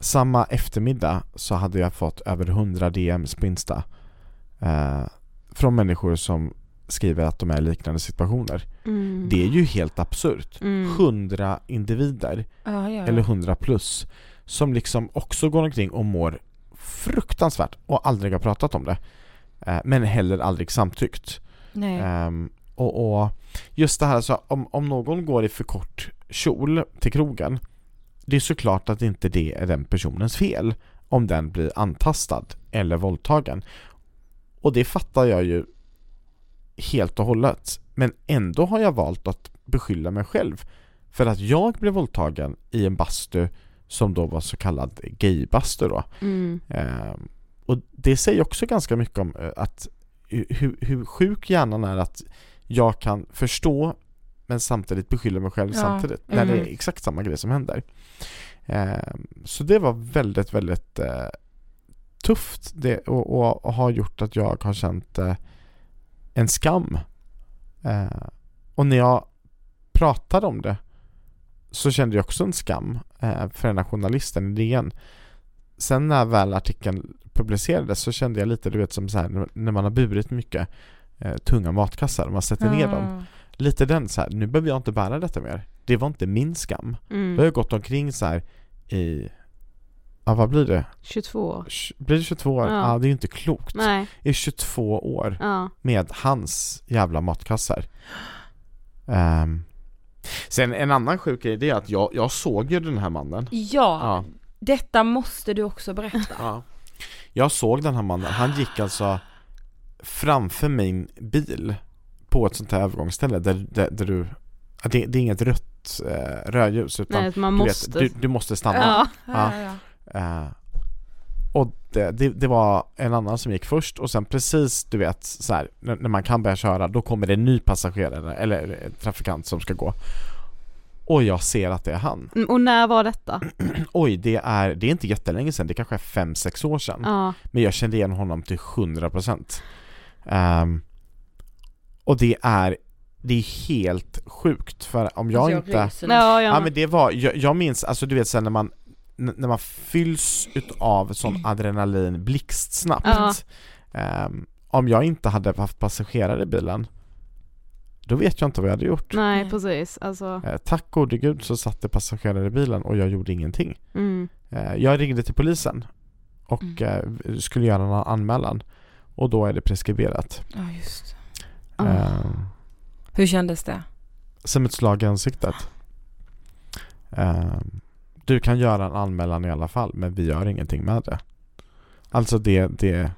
samma eftermiddag så hade jag fått över 100 DMs på Insta eh, från människor som skriver att de är i liknande situationer. Mm. Det är ju helt absurt. Mm. 100 individer, Ja, ja, eller 100 plus, som liksom också går omkring och mår fruktansvärt och aldrig har pratat om det. Eh, men heller aldrig samtyckt. Nej. Och, och just det här alltså, om, om någon går i för kort kjol till krogen Det är såklart att inte det är den personens fel om den blir antastad eller våldtagen. Och det fattar jag ju helt och hållet. Men ändå har jag valt att beskylla mig själv för att jag blev våldtagen i en bastu som då var så kallad gaybastu då. Mm. Ehm, och det säger också ganska mycket om eh, att hur, hur sjuk hjärnan är att jag kan förstå men samtidigt beskylla mig själv Ja. samtidigt när det Mm. är exakt samma grej som händer. Ehm, så det var väldigt, väldigt eh, tufft det, och, och, och har gjort att jag har känt eh, en skam. Eh, och när jag pratade om det så kände jag också en skam eh, för den här journalisten i DN. Sen när väl artikeln publicerades så kände jag lite, du vet som så här när- när man har burit mycket eh, tunga matkassar man sätter ner dem. Lite den så här, nu behöver jag inte bära detta mer. Det var inte min skam. Mm. Då har jag gått omkring så här i, ja vad blir det? 22 år. Blir det 22 år? Ja. Ja, det är ju inte klokt. Nej. I 22 år Ja. med hans jävla matkassar. Ehm, sen en annan sjuk grej det är att jag, jag såg ju den här mannen. Ja, Ja. detta måste du också berätta. Ja. Jag såg den här mannen, han gick alltså framför min bil på ett sånt här övergångsställe där, där, där du, det, det är inget rött eh, rödljus utan Nej, man du, måste. vet, du, du måste stanna. Ja. Ja, ja, ja. Eh, och det, det, det var en annan som gick först och sen precis du vet så här, när, när man kan börja köra då kommer det en ny passagerare eller trafikant som ska gå. Och jag ser att det är han. Mm, Och när var detta? Oj, det är, det är inte jättelänge sedan, det kanske är 5-6 år sedan. Ja. Men jag kände igen honom till 100% um, Och det är Det är helt sjukt för om jag, Alltså, inte ryser nu. Ja, ja. Ja men det var, jag, jag minns, alltså du vet sen när man när man fylls utav sån adrenalin blixtsnabbt Ja. ehm, Om jag inte hade haft passagerare i bilen Då vet jag inte vad jag hade gjort Nej, precis. Alltså, Eh, Tack gode gud så satt det passagerare i bilen och jag gjorde ingenting mm. Eh, Jag ringde till polisen och eh, skulle göra en anmälan och då är det preskriberat. Ja, just. Eh, Hur kändes det? som ett slag i ansiktet. Eh, du kan göra en anmälan i alla fall men vi gör ingenting med det. Alltså det, det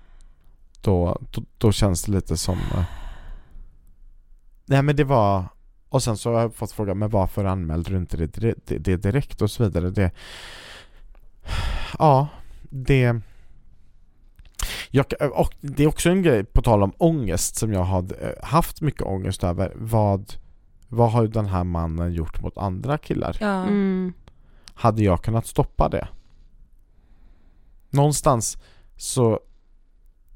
då, då, då känns det lite som eh, Nej men det var och sen så har jag fått fråga men varför anmälde du inte det, det, det, det direkt och så vidare. Det, ja, det jag, och det är också en grej på tal om ångest som jag har eh, haft mycket ångest över. Vad, vad har den här mannen gjort mot andra killar? Ja. Mm. Hade jag kunnat stoppa det? Någonstans så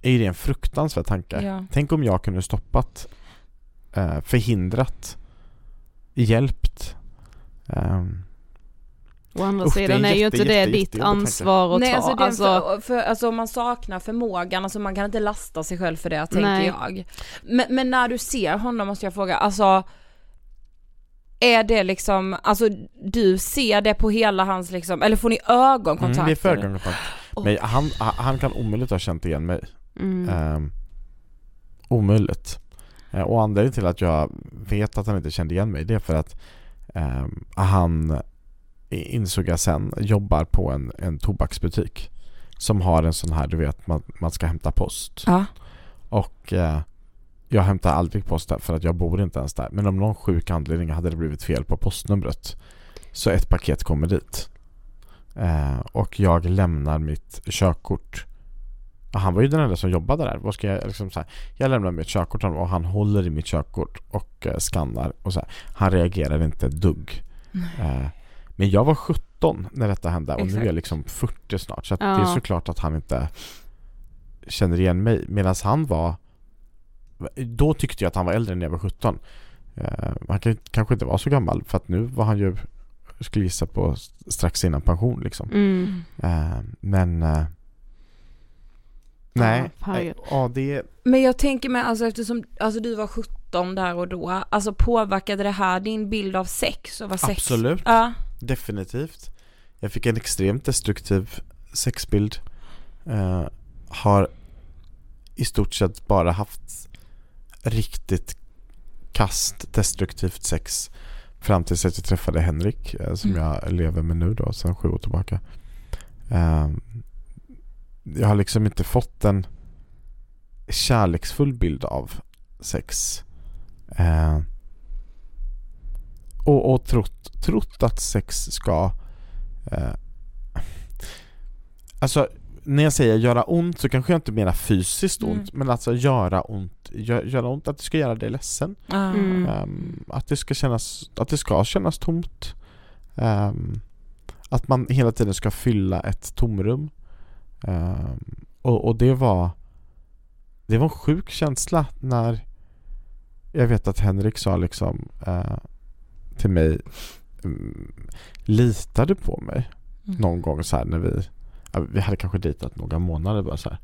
är det en fruktansvärd tanke. Ja. Tänk om jag kunde stoppat, eh, förhindrat, hjälpt. ehm, Å andra Usch, det är sidan är, ju jätte, inte det jätte, ditt tänker ansvar att Nej ta. alltså, det alltså, för, för, alltså man saknar förmågan, alltså man kan inte lasta sig själv för det tänker Nej. jag. Men, men när du ser honom måste jag fråga, alltså är det liksom, alltså du ser det på hela hans liksom, eller får ni ögonkontakt? Mm, det är för eller? ögonkontakt. Men han, han kan omöjligt ha känt igen mig. mm. Um, omöjligt. Eh, och anledningen till att jag vet att han inte kände igen mig det är för att ehm, han insåg jag sen jobbar på en, en tobaksbutik som har en sån här du vet man, man ska hämta post. Ja. Och eh, jag hämtar aldrig post där för att jag bor inte ens där. Men om någon sjuk anledning hade det blivit fel på postnumret så ett paket kommer dit. Eh, och jag lämnar mitt körkort. Och han var ju den enda som jobbade där. Vad ska jag liksom så här, Jag lämnar mitt körkort och han håller i mitt körkort och eh, skannar och så här. Han reagerar inte ett dugg. Eh, men jag var 17 när detta hände och nu är Exakt. jag liksom 40 snart. Så att Ja. det är såklart att han inte känner igen mig. Medan han var då tyckte jag att han var äldre när jag var 17. eh, han kan, kanske inte var så gammal för att nu var han ju, skulle gissa på strax innan pension liksom. Mm. Eh, men eh, Nej, Ja, ja det Men jag tänker mig alltså eftersom alltså du var 17 där och då, alltså påverkade det här din bild av sex och vad sex? Absolut. Ja. Definitivt. Jag fick en extremt destruktiv sexbild. Eh, har i stort sett bara haft riktigt kast destruktivt sex fram tills att jag träffade Henrik eh, som Mm. jag lever med nu då sedan sju år tillbaka. Eh, jag har liksom inte fått en kärleksfull bild av sex. Och, och trott, trott att sex ska eh, Alltså när jag säger göra ont så kanske jag inte menar fysiskt ont Mm. men alltså göra ont, gö, göra ont att det ska göra dig ledsen Ja. Mm. Ehm, Att det ska kännas, att det ska kännas tomt Ehm, Att man hela tiden ska fylla ett tomrum Ehm, och, och det var Det var en sjuk känsla när Jag vet att Henrik sa liksom eh, Till mig mm, Litar du på mig? Mm. Någon gång så här när vi Vi hade kanske dejtat några månader bara så här.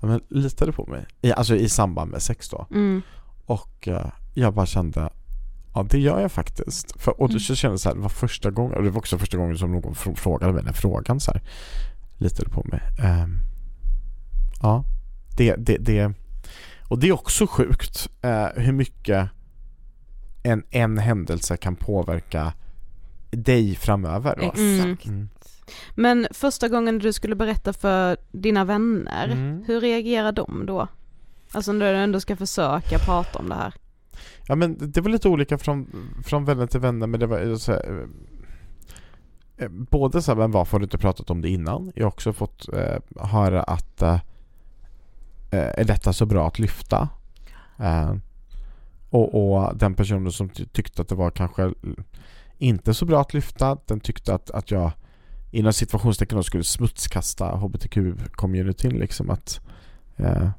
Men litar du på mig? I, alltså i samband med sex då Mm. och eh, jag bara kände Ja det gör jag faktiskt. För, och Mm. så kände så här, det var första gången, och det var också första gången som någon fr- frågade mig den frågan så här. Litar du på mig? Ehm, ja, det, det, det Och det är också sjukt eh, hur mycket en, en händelse kan påverka dig framöver. Exakt. Mm. Men första gången du skulle berätta för dina vänner, Mm. hur reagerar de då? Alltså när du ändå ska försöka prata om det här. Ja men det var lite olika från, från vänner till vänner men det var ju så här, eh, eh, Både så här, men varför har du inte pratat om det innan? Jag har också fått eh, höra att eh, eh, Är detta så bra att lyfta? Eh, och, och den personen som tyckte att det var kanske inte så bra att lyfta Den tyckte att, att jag Inom situationstecken då skulle smutskasta HBTQ-communityn liksom att eh,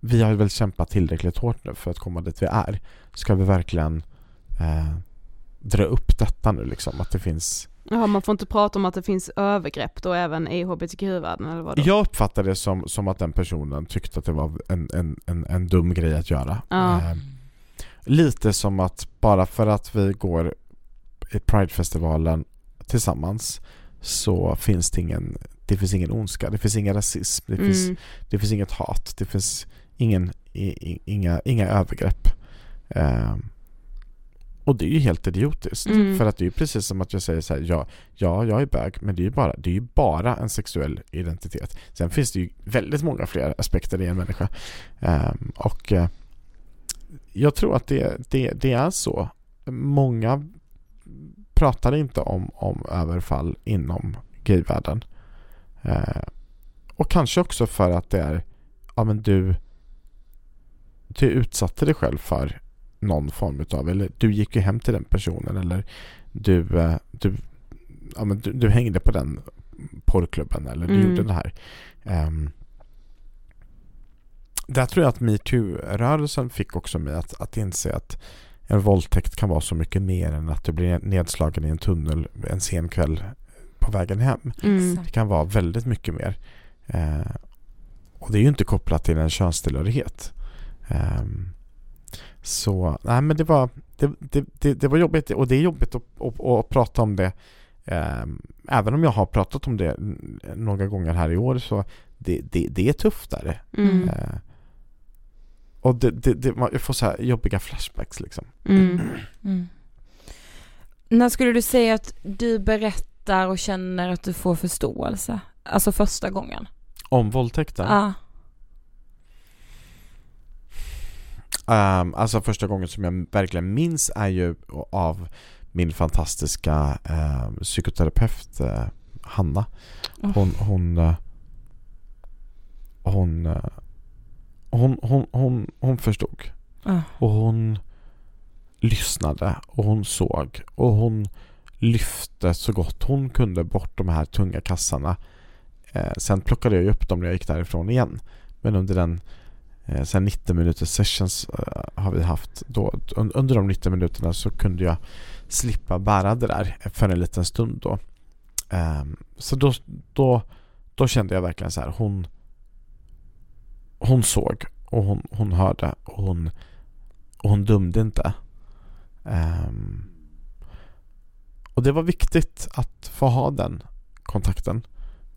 vi har väl kämpat tillräckligt hårt nu för att komma dit vi är. Ska vi verkligen eh, dra upp detta nu liksom? Att det finns... Ja, man får inte prata om att det finns övergrepp då även i hbtq-världen eller vad då? Jag uppfattar det som, som att den personen tyckte att det var en, en, en, en dum grej att göra. Ja. Eh, lite som att bara för att vi går i Pridefestivalen tillsammans så finns det ingen, det finns ingen ondska, det finns ingen rasism, det, finns, Mm. det finns inget hat, det finns ingen, i, i, inga, inga övergrepp. Ehm, och det är ju helt idiotiskt. Mm. För att det är ju precis som att jag säger så här, ja, ja, jag är bög, men det är ju bara, det är bara en sexuell identitet. Sen finns det ju väldigt många fler aspekter i en människa. Ehm, och eh, jag tror att det, det, det är så. Många pratar inte om, om överfall inom gayvärlden. Eh, och kanske också för att det är, ja men du, du utsatte dig själv för någon form utav, eller du gick ju hem till den personen eller du, eh, du, ja men du, du hängde på den porrklubben eller du Mm. gjorde det här. Um, där tror jag att metoo-rörelsen fick också mig att, att inse att en våldtäkt kan vara så mycket mer än att du blir nedslagen i en tunnel en sen kväll på vägen hem. Mm. Det kan vara väldigt mycket mer. Eh, och det är ju inte kopplat till en könstillhörighet. Ehm, så nej men det var, det, det, det, det var jobbigt och det är jobbigt att, att, att prata om det. Ehm, även om jag har pratat om det några gånger här i år så det, det, det är tufft där. Mm. Eh, och det, det, det, man- jag får så här jobbiga flashbacks liksom. Mm. Mm. När skulle du säga att du berättar och känner att du får förståelse? Alltså första gången? Om våldtäkten. Ja. Ehm, alltså första gången som jag verkligen minns är ju av min fantastiska ehm, psykoterapeut eh, Hanna. Oh. Hon, hon, eh, hon, eh, hon, hon, hon, hon förstod. Ja. Och hon lyssnade och hon såg och hon lyfte så gott hon kunde bort de här tunga kassarna. Eh, sen plockade jag upp dem när jag gick därifrån igen. Men under den eh, 90 minuters sessions eh, har vi haft. Då, under de 90 minuterna så kunde jag slippa bära det där för en liten stund då. Ehm, så då, då, då kände jag verkligen så här, hon hon såg och hon, hon hörde och hon, och hon dömde inte. Ehm, och det var viktigt att få ha den kontakten.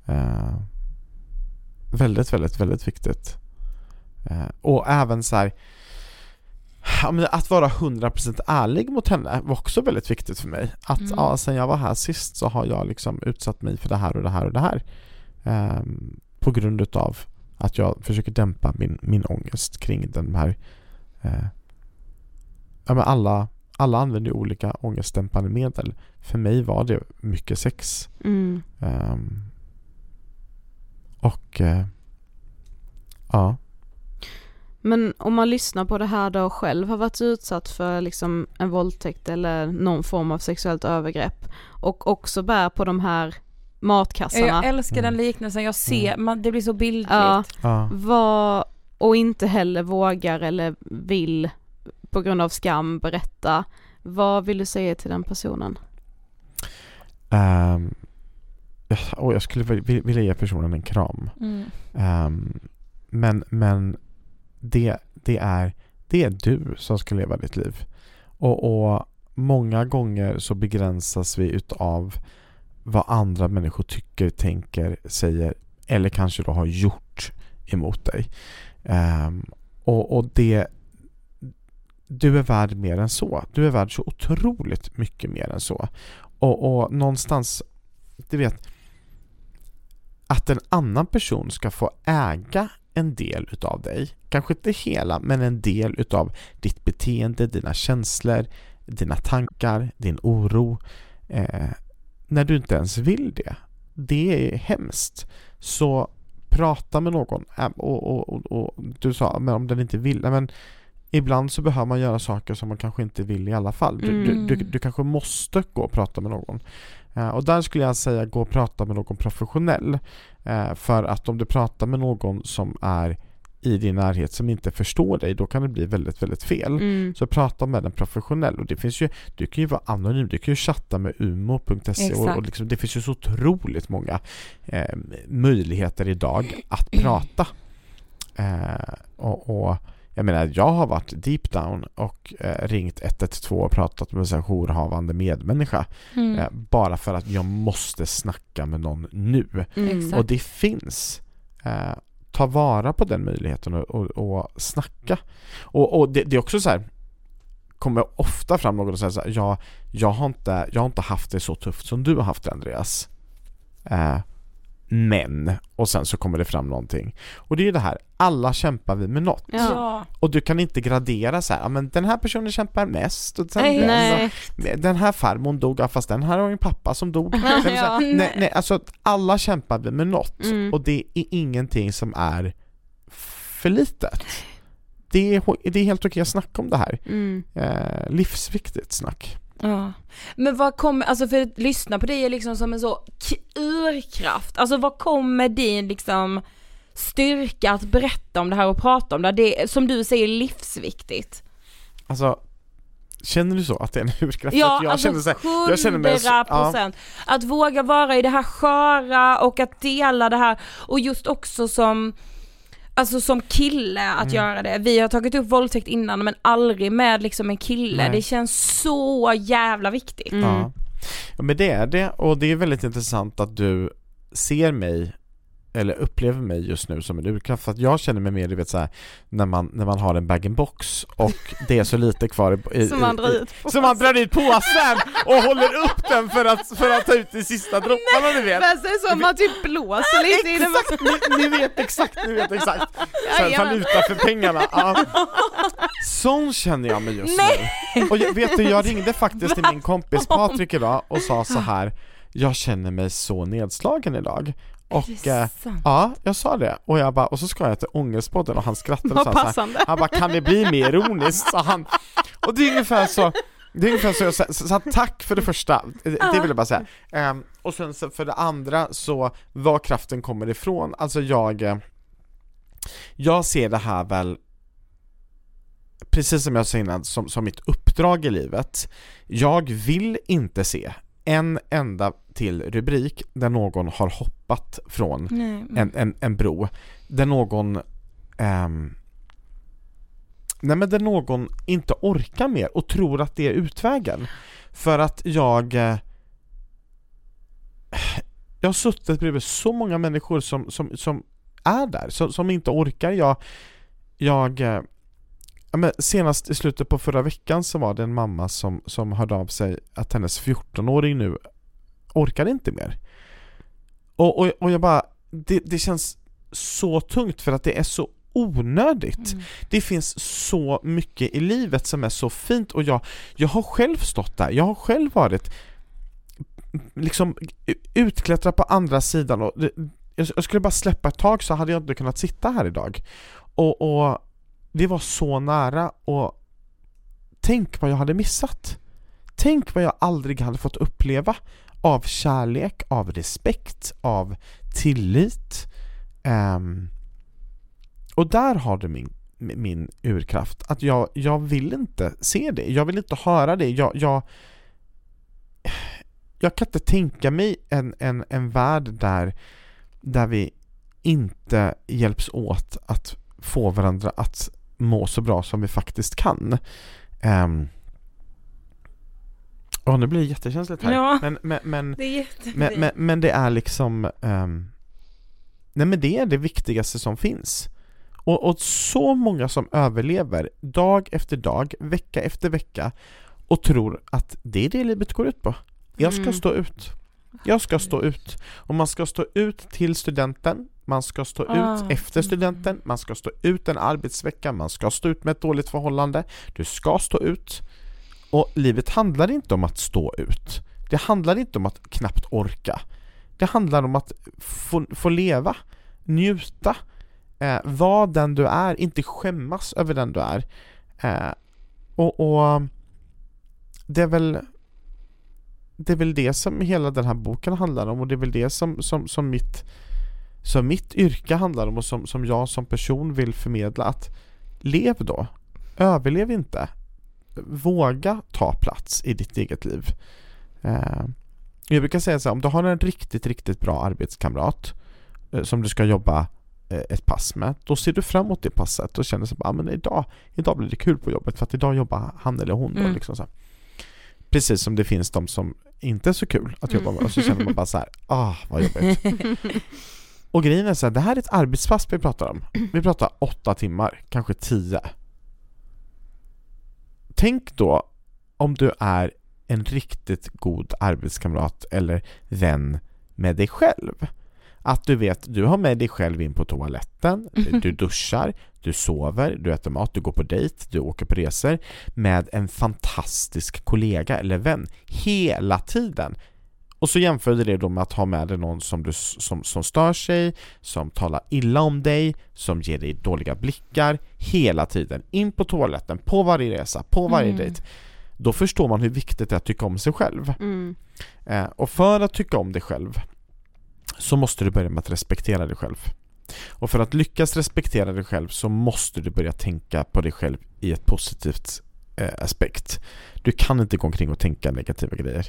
Ehm, väldigt, väldigt, väldigt viktigt. Uh, och även så här, att vara 100% ärlig mot henne var också väldigt viktigt för mig. Att mm. ja, sen jag var här sist så har jag liksom utsatt mig för det här och det här och det här. Um, på grund utav att jag försöker dämpa min, min ångest kring den här uh, ja, men alla, alla använder ju olika ångestdämpande medel. För mig var det mycket sex. Mm. Um, och uh, ja. Men om man lyssnar på det här då och själv har varit utsatt för liksom en våldtäkt eller någon form av sexuellt övergrepp och också bär på de här matkassarna. Jag älskar den mm. liknelsen, jag ser, mm. man, det blir så bildligt. Ja, ja. Vad, och inte heller vågar eller vill på grund av skam berätta. Vad vill du säga till den personen? Um, oh, jag skulle vilja ge personen en kram. Mm. Um, men, men det, det, är, det är du som ska leva ditt liv. Och, och många gånger så begränsas vi utav vad andra människor tycker, tänker, säger eller kanske då har gjort emot dig. Um, och, och det du är värd mer än så. Du är värd så otroligt mycket mer än så. Och, och någonstans, du vet, att en annan person ska få äga en del utav dig, kanske inte hela, men en del utav ditt beteende, dina känslor, dina tankar, din oro, eh, när du inte ens vill det. Det är hemskt. Så prata med någon och, och, och, och du sa, men om den inte vill, men ibland så behöver man göra saker som man kanske inte vill i alla fall. Du, mm. du, du, du, kanske måste gå och prata med någon. Uh, och där skulle jag säga gå och prata med någon professionell. Uh, för att om du pratar med någon som är i din närhet som inte förstår dig, då kan det bli väldigt, väldigt fel. Mm. Så prata med en professionell och det finns ju, du kan ju vara anonym, du kan ju chatta med umo.se och, och liksom, det finns ju så otroligt många eh, möjligheter idag att prata. Eh, och, och jag menar, jag har varit deep down och eh, ringt 112 och pratat med en jourhavande medmänniska. Mm. Eh, bara för att jag måste snacka med någon nu. Mm. Och det finns. Eh, ta vara på den möjligheten och, och, och snacka. Och, och det, det, är också så här kommer ofta fram någon och säger så här, ja, jag har inte, jag har inte haft det så tufft som du har haft det Andreas. Eh, men, och sen så kommer det fram någonting. Och det är ju det här, alla kämpar vi med något. Ja. Och du kan inte gradera så här, men den här personen kämpar mest och sen nej, den, nej. den här farmor dog, fast den här har en pappa som dog. Ja, ja. nej, nej, alltså alla kämpar vi med något mm. och det är ingenting som är för litet. Det är, det är helt okej att snacka om det här. Mm. Eh, livsviktigt snack. Ja. Men vad kommer, alltså för att lyssna på dig är liksom som en så urkraft, alltså vad kommer din liksom styrka att berätta om det här och prata om det? Det är som du säger livsviktigt. Alltså Känner du så? Att det är en urkraft? Ja, jag alltså känner så här, jag känner mig, procent. Ja. Att våga vara i det här sköra och att dela det här och just också som Alltså som kille att mm. göra det. Vi har tagit upp våldtäkt innan men aldrig med liksom en kille. Nej. Det känns så jävla viktigt. Mm. Ja. ja men det är det och det är väldigt intressant att du ser mig eller upplever mig just nu som en urkraft för att jag känner mig mer, du vet såhär när man, när man har en bag-in-box och det är så lite kvar i, i, som man drar ut påsen. Som man drar ut påsen och håller upp den för att, för att ta ut de sista dropparna du vet. Men sen så man typ blåser lite i den. Ni, ni vet exakt, ni vet exakt. Sen valuta för pengarna. Ja. Sån känner jag mig just Nej. nu. Och jag, vet du, jag ringde faktiskt till min kompis Patrik idag och sa så här jag känner mig så nedslagen idag och eh, ja, jag sa det och jag bara, och så ska jag till Ångestpodden och han skrattade sa så han bara kan det bli mer ironiskt? sa han. Och det är ungefär så det är ungefär så jag så, så, så tack för det första, det, det vill jag bara säga. Um, och sen så för det andra så, var kraften kommer ifrån, alltså jag eh, jag ser det här väl precis som jag sa innan, som, som mitt uppdrag i livet. Jag vill inte se en enda till rubrik där någon har hoppat från Nej. en, en, en bro, där någon ehm, Nej men där någon inte orkar mer och tror att det är utvägen. För att jag eh, Jag har suttit bredvid så många människor som, som, som är där, som, som inte orkar. Jag, jag eh, ja, men senast i slutet på förra veckan så var det en mamma som, som hörde av sig att hennes 14-åring nu orkar inte mer. Och, och, och jag bara, det, det känns så tungt för att det är så onödigt. Det finns så mycket i livet som är så fint och jag, jag har själv stått där, jag har själv varit liksom utklättrad på andra sidan och det, jag jag skulle bara släppa ett tag så hade jag inte kunnat sitta här idag. Och, och det var så nära och tänk vad jag hade missat. Tänk vad jag aldrig hade fått uppleva av kärlek, av respekt, av tillit. Um, och där har du min, min urkraft, att jag, jag vill inte se det, jag vill inte höra det, jag, jag, jag kan inte tänka mig en, en, en värld där, där vi inte hjälps åt att få varandra att må så bra som vi faktiskt kan. Um, oh, nu blir det jättekänsligt här. Ja, men, men, men, Det är jättefint. men, men, men det är liksom ehm, Nej men det är det viktigaste som finns. Och, och så många som överlever dag efter dag, vecka efter vecka och tror att det är det livet går ut på. Jag ska Mm. stå ut. Jag ska stå ut. Och man ska stå ut till studenten, man ska stå Ah. ut efter studenten, man ska stå ut en arbetsvecka, man ska stå ut med ett dåligt förhållande. Du ska stå ut. Och livet handlar inte om att stå ut. Det handlar inte om att knappt orka. Det handlar om att få, få leva, njuta, eh, vara den du är, inte skämmas över den du är. Eh, och, och det är väl det är väl det som hela den här boken handlar om och det är väl det som, som, som, mitt, som mitt yrke handlar om och som, som jag som person vill förmedla att lev då, överlev inte, våga ta plats i ditt eget liv. Eh, jag brukar säga så här, om du har en riktigt, riktigt bra arbetskamrat eh, som du ska jobba eh, ett pass med, då ser du fram emot det passet och känner så bara, ah, men idag, idag blir det kul på jobbet för att idag jobbar han eller hon. Då, Mm. liksom så här. Precis som det finns de som inte är så kul att jobba med och så känner man bara så här, ah vad jobbigt. Och grejen är så här, det här är ett arbetspass vi pratar om. Vi pratar åtta timmar, kanske tio. Tänk då om du är en riktigt god arbetskamrat eller vän med dig själv. Att du vet, du har med dig själv in på toaletten, du duschar, du sover, du äter mat, du går på dejt, du åker på resor med en fantastisk kollega eller vän hela tiden. Och så jämför du det då med att ha med dig någon som, du, som, som stör sig, som talar illa om dig, som ger dig dåliga blickar hela tiden. In på toaletten, på varje resa, på varje Mm. dejt. Då förstår man hur viktigt det är att tycka om sig själv. Mm. Eh, och för att tycka om dig själv så måste du börja med att respektera dig själv. Och för att lyckas respektera dig själv så måste du börja tänka på dig själv i ett positivt eh, aspekt. Du kan inte gå omkring och tänka negativa grejer.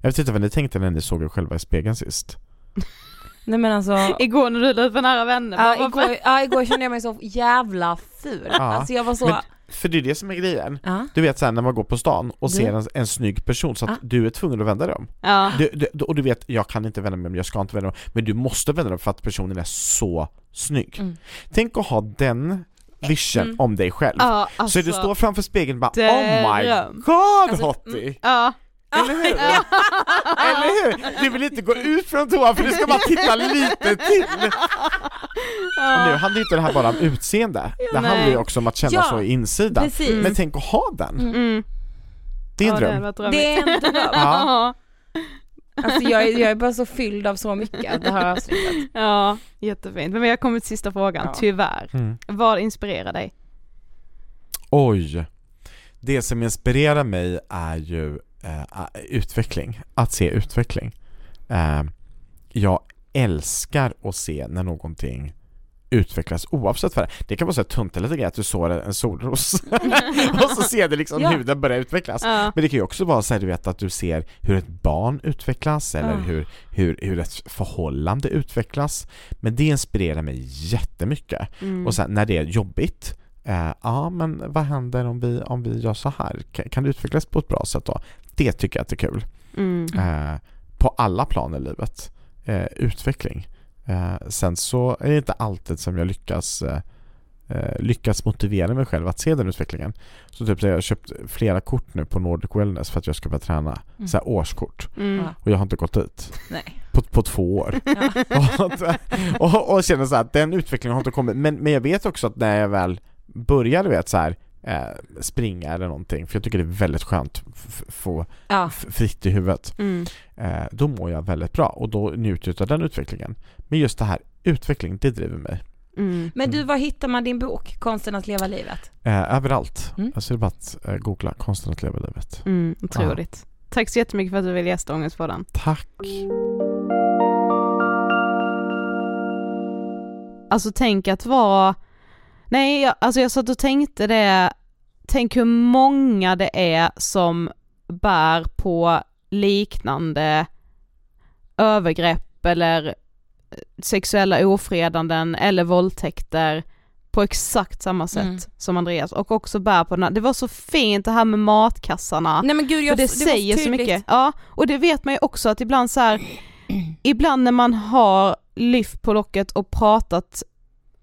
Jag vet inte vad ni tänkte när ni såg er själva i spegeln sist. Nej men alltså Igår när du la ut på nära vänner. Ja, igår, ja, igår kände jag mig så jävla ful. Ja, Alltså jag var så... Men, för det är det som är grejen. Ja. Du vet såhär när man går på stan och Du- ser en, en snygg person så att Ja. du är tvungen att vända dig om. Ja. Du, du, och du vet, jag kan inte vända mig om, jag ska inte vända mig om, men du måste vända dig om för att personen är så snygg. Mm. Tänk att ha den vision Mm. om dig själv. Ja, alltså, så du står framför spegeln och bara Oh my dröm. god Alltså, Hottie! Ja. Eller hur? Eller hur? Du vill inte gå ut från toan för du ska bara titta lite till! Och nu handlar inte det här bara om utseende, det nej. handlar ju också om att känna Ja, så i insidan. precis. Men tänk att ha den! Mm. Det är en Ja, dröm. drömmigt. Det är en dröm. Ja. Alltså jag är, jag är bara så fylld av så mycket det här avsnittet. Ja, jättefint. Men vi har kommit till sista frågan, Ja. tyvärr. Mm. Vad inspirerar dig? Oj! Det som inspirerar mig är ju eh, utveckling, att se utveckling. Eh, jag älskar att se när någonting utvecklas oavsett vad det. Det kan vara så här tunt eller grej att du sår en solros och så ser du liksom Ja. huden börja utvecklas. Ja. Men det kan ju också vara så här, du vet att du ser hur ett barn utvecklas eller Ja. hur, hur, hur ett förhållande utvecklas. Men det inspirerar mig jättemycket. Mm. Och sen när det är jobbigt eh, ja men vad händer om vi, om vi gör så här? Kan, kan det utvecklas på ett bra sätt då? Det tycker jag att det är kul. Mm. Eh, på alla plan i livet. Eh, utveckling. Eh, sen så är det inte alltid som jag lyckas eh, eh, lyckas motivera mig själv att se den utvecklingen. Så typ så jag har köpt flera kort nu på Nordic Wellness för att jag ska börja träna. Mm. Så här årskort. Mm. Och jag har inte gått dit. Nej. På, på två år. och, och, och känner så här att den utvecklingen har inte kommit. Men, men jag vet också att när jag väl börjar du vet så här eh, springa eller någonting, för jag tycker det är väldigt skönt att få Ja. fritt i huvudet. Mm. Eh, då mår jag väldigt bra och då njuter jag av den utvecklingen. Men just det här utveckling, det driver mig. Mm. Men du, var hittar man din bok, Konsten att leva livet? Eh, överallt. Mm. Alltså det är bara att eh, googla konsten att leva livet. Mm, otroligt. Tack så jättemycket för att du ville gästa Ångestpodden. Tack. Alltså tänk att vara, nej jag, alltså jag satt och tänkte det, tänk hur många det är som bär på liknande övergrepp eller eh, sexuella ofredanden eller våldtäkter på exakt samma sätt Mm. som Andreas och också bär på den här, det var så fint det här med matkassarna. Nej men gud, jag, För det, var säger så tydligt. mycket. Ja, och det vet man ju också att ibland så här, ibland när man har lyft på locket och pratat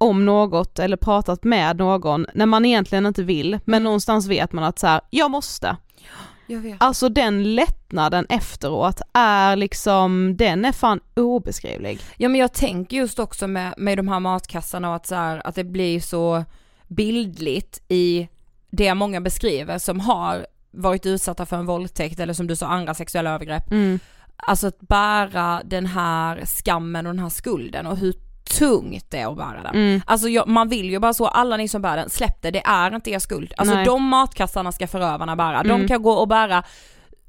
om något eller pratat med någon när man egentligen inte vill men någonstans vet man att så här, jag måste. Jag. Alltså den lättnaden efteråt är liksom, den är fan obeskrivlig. Ja men jag tänker just också med, med de här matkassarna och att, så här, att det blir så bildligt i det många beskriver som har varit utsatta för en våldtäkt eller som du sa andra sexuella övergrepp. Mm. Alltså att bära den här skammen och den här skulden och hur tungt det är att bära den. Mm. Alltså jag, man vill ju bara så, alla ni som bär den, släpp det, det är inte er skuld. Alltså Nej. de matkassarna ska förövarna bära, de Mm. kan gå och bära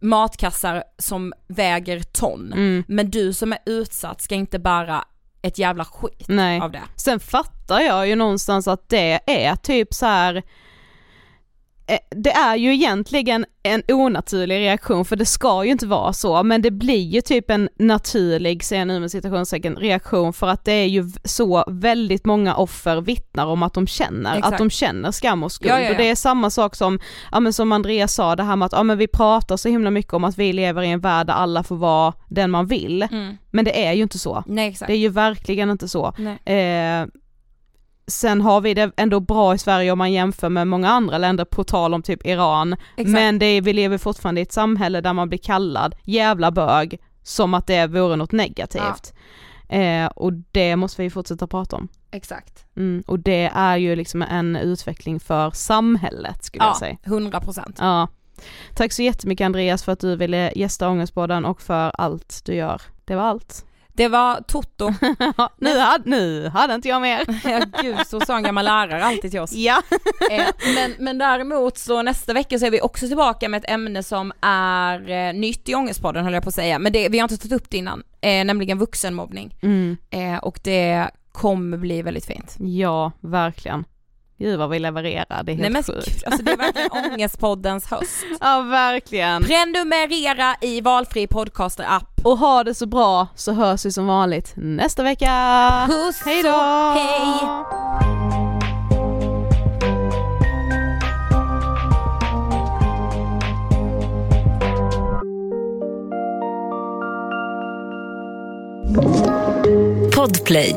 matkassar som väger ton. Mm. Men du som är utsatt ska inte bära ett jävla skit Nej. av det. Sen fattar jag ju någonstans att det är typ så här. Eh, det är ju egentligen en onaturlig reaktion för det ska ju inte vara så men det blir ju typ en naturlig, säger jag nu med citationstecken, reaktion för att det är ju så väldigt många offer vittnar om att de känner, Exakt. att de känner skam och skuld Ja, ja, ja. och det är samma sak som, ja men som Andreas sa det här med att, ja men vi pratar så himla mycket om att vi lever i en värld där alla får vara den man vill, Mm. men det är ju inte så. Nej. Det är ju verkligen inte så. Eh, sen har vi det ändå bra i Sverige om man jämför med många andra länder på tal om typ Iran. Exakt. Men det är, vi lever fortfarande i ett samhälle där man blir kallad jävla bög som att det vore något negativt. Eh, och det måste vi fortsätta prata om. Exakt. Mm, och det är ju liksom en utveckling för samhället skulle jag Ja, säga. 100 procent. Ja. Tack så jättemycket Andreas för att du ville gästa Ångestpodden och för allt du gör. Det var allt. Det var Toto. nu, hade, nu hade inte jag mer. ja, gud, så sa en gammal lärare alltid till oss. Ja. Eh, men, men däremot så nästa vecka så är vi också tillbaka med ett ämne som är eh, nytt i Ångestpodden höll jag på att säga, men det, vi har inte tagit upp det innan, eh, nämligen vuxenmobbning. Mm. Eh, och det kommer bli väldigt fint. Ja, verkligen. Gud vad vi levererar, det är Nej helt men sjukt. alltså det är verkligen Ångestpoddens höst. Ja, verkligen. Prenumerera i valfri podcaster-app. Och ha det så bra så hörs vi som vanligt nästa vecka. Puss Hej då! och hej! Podplay.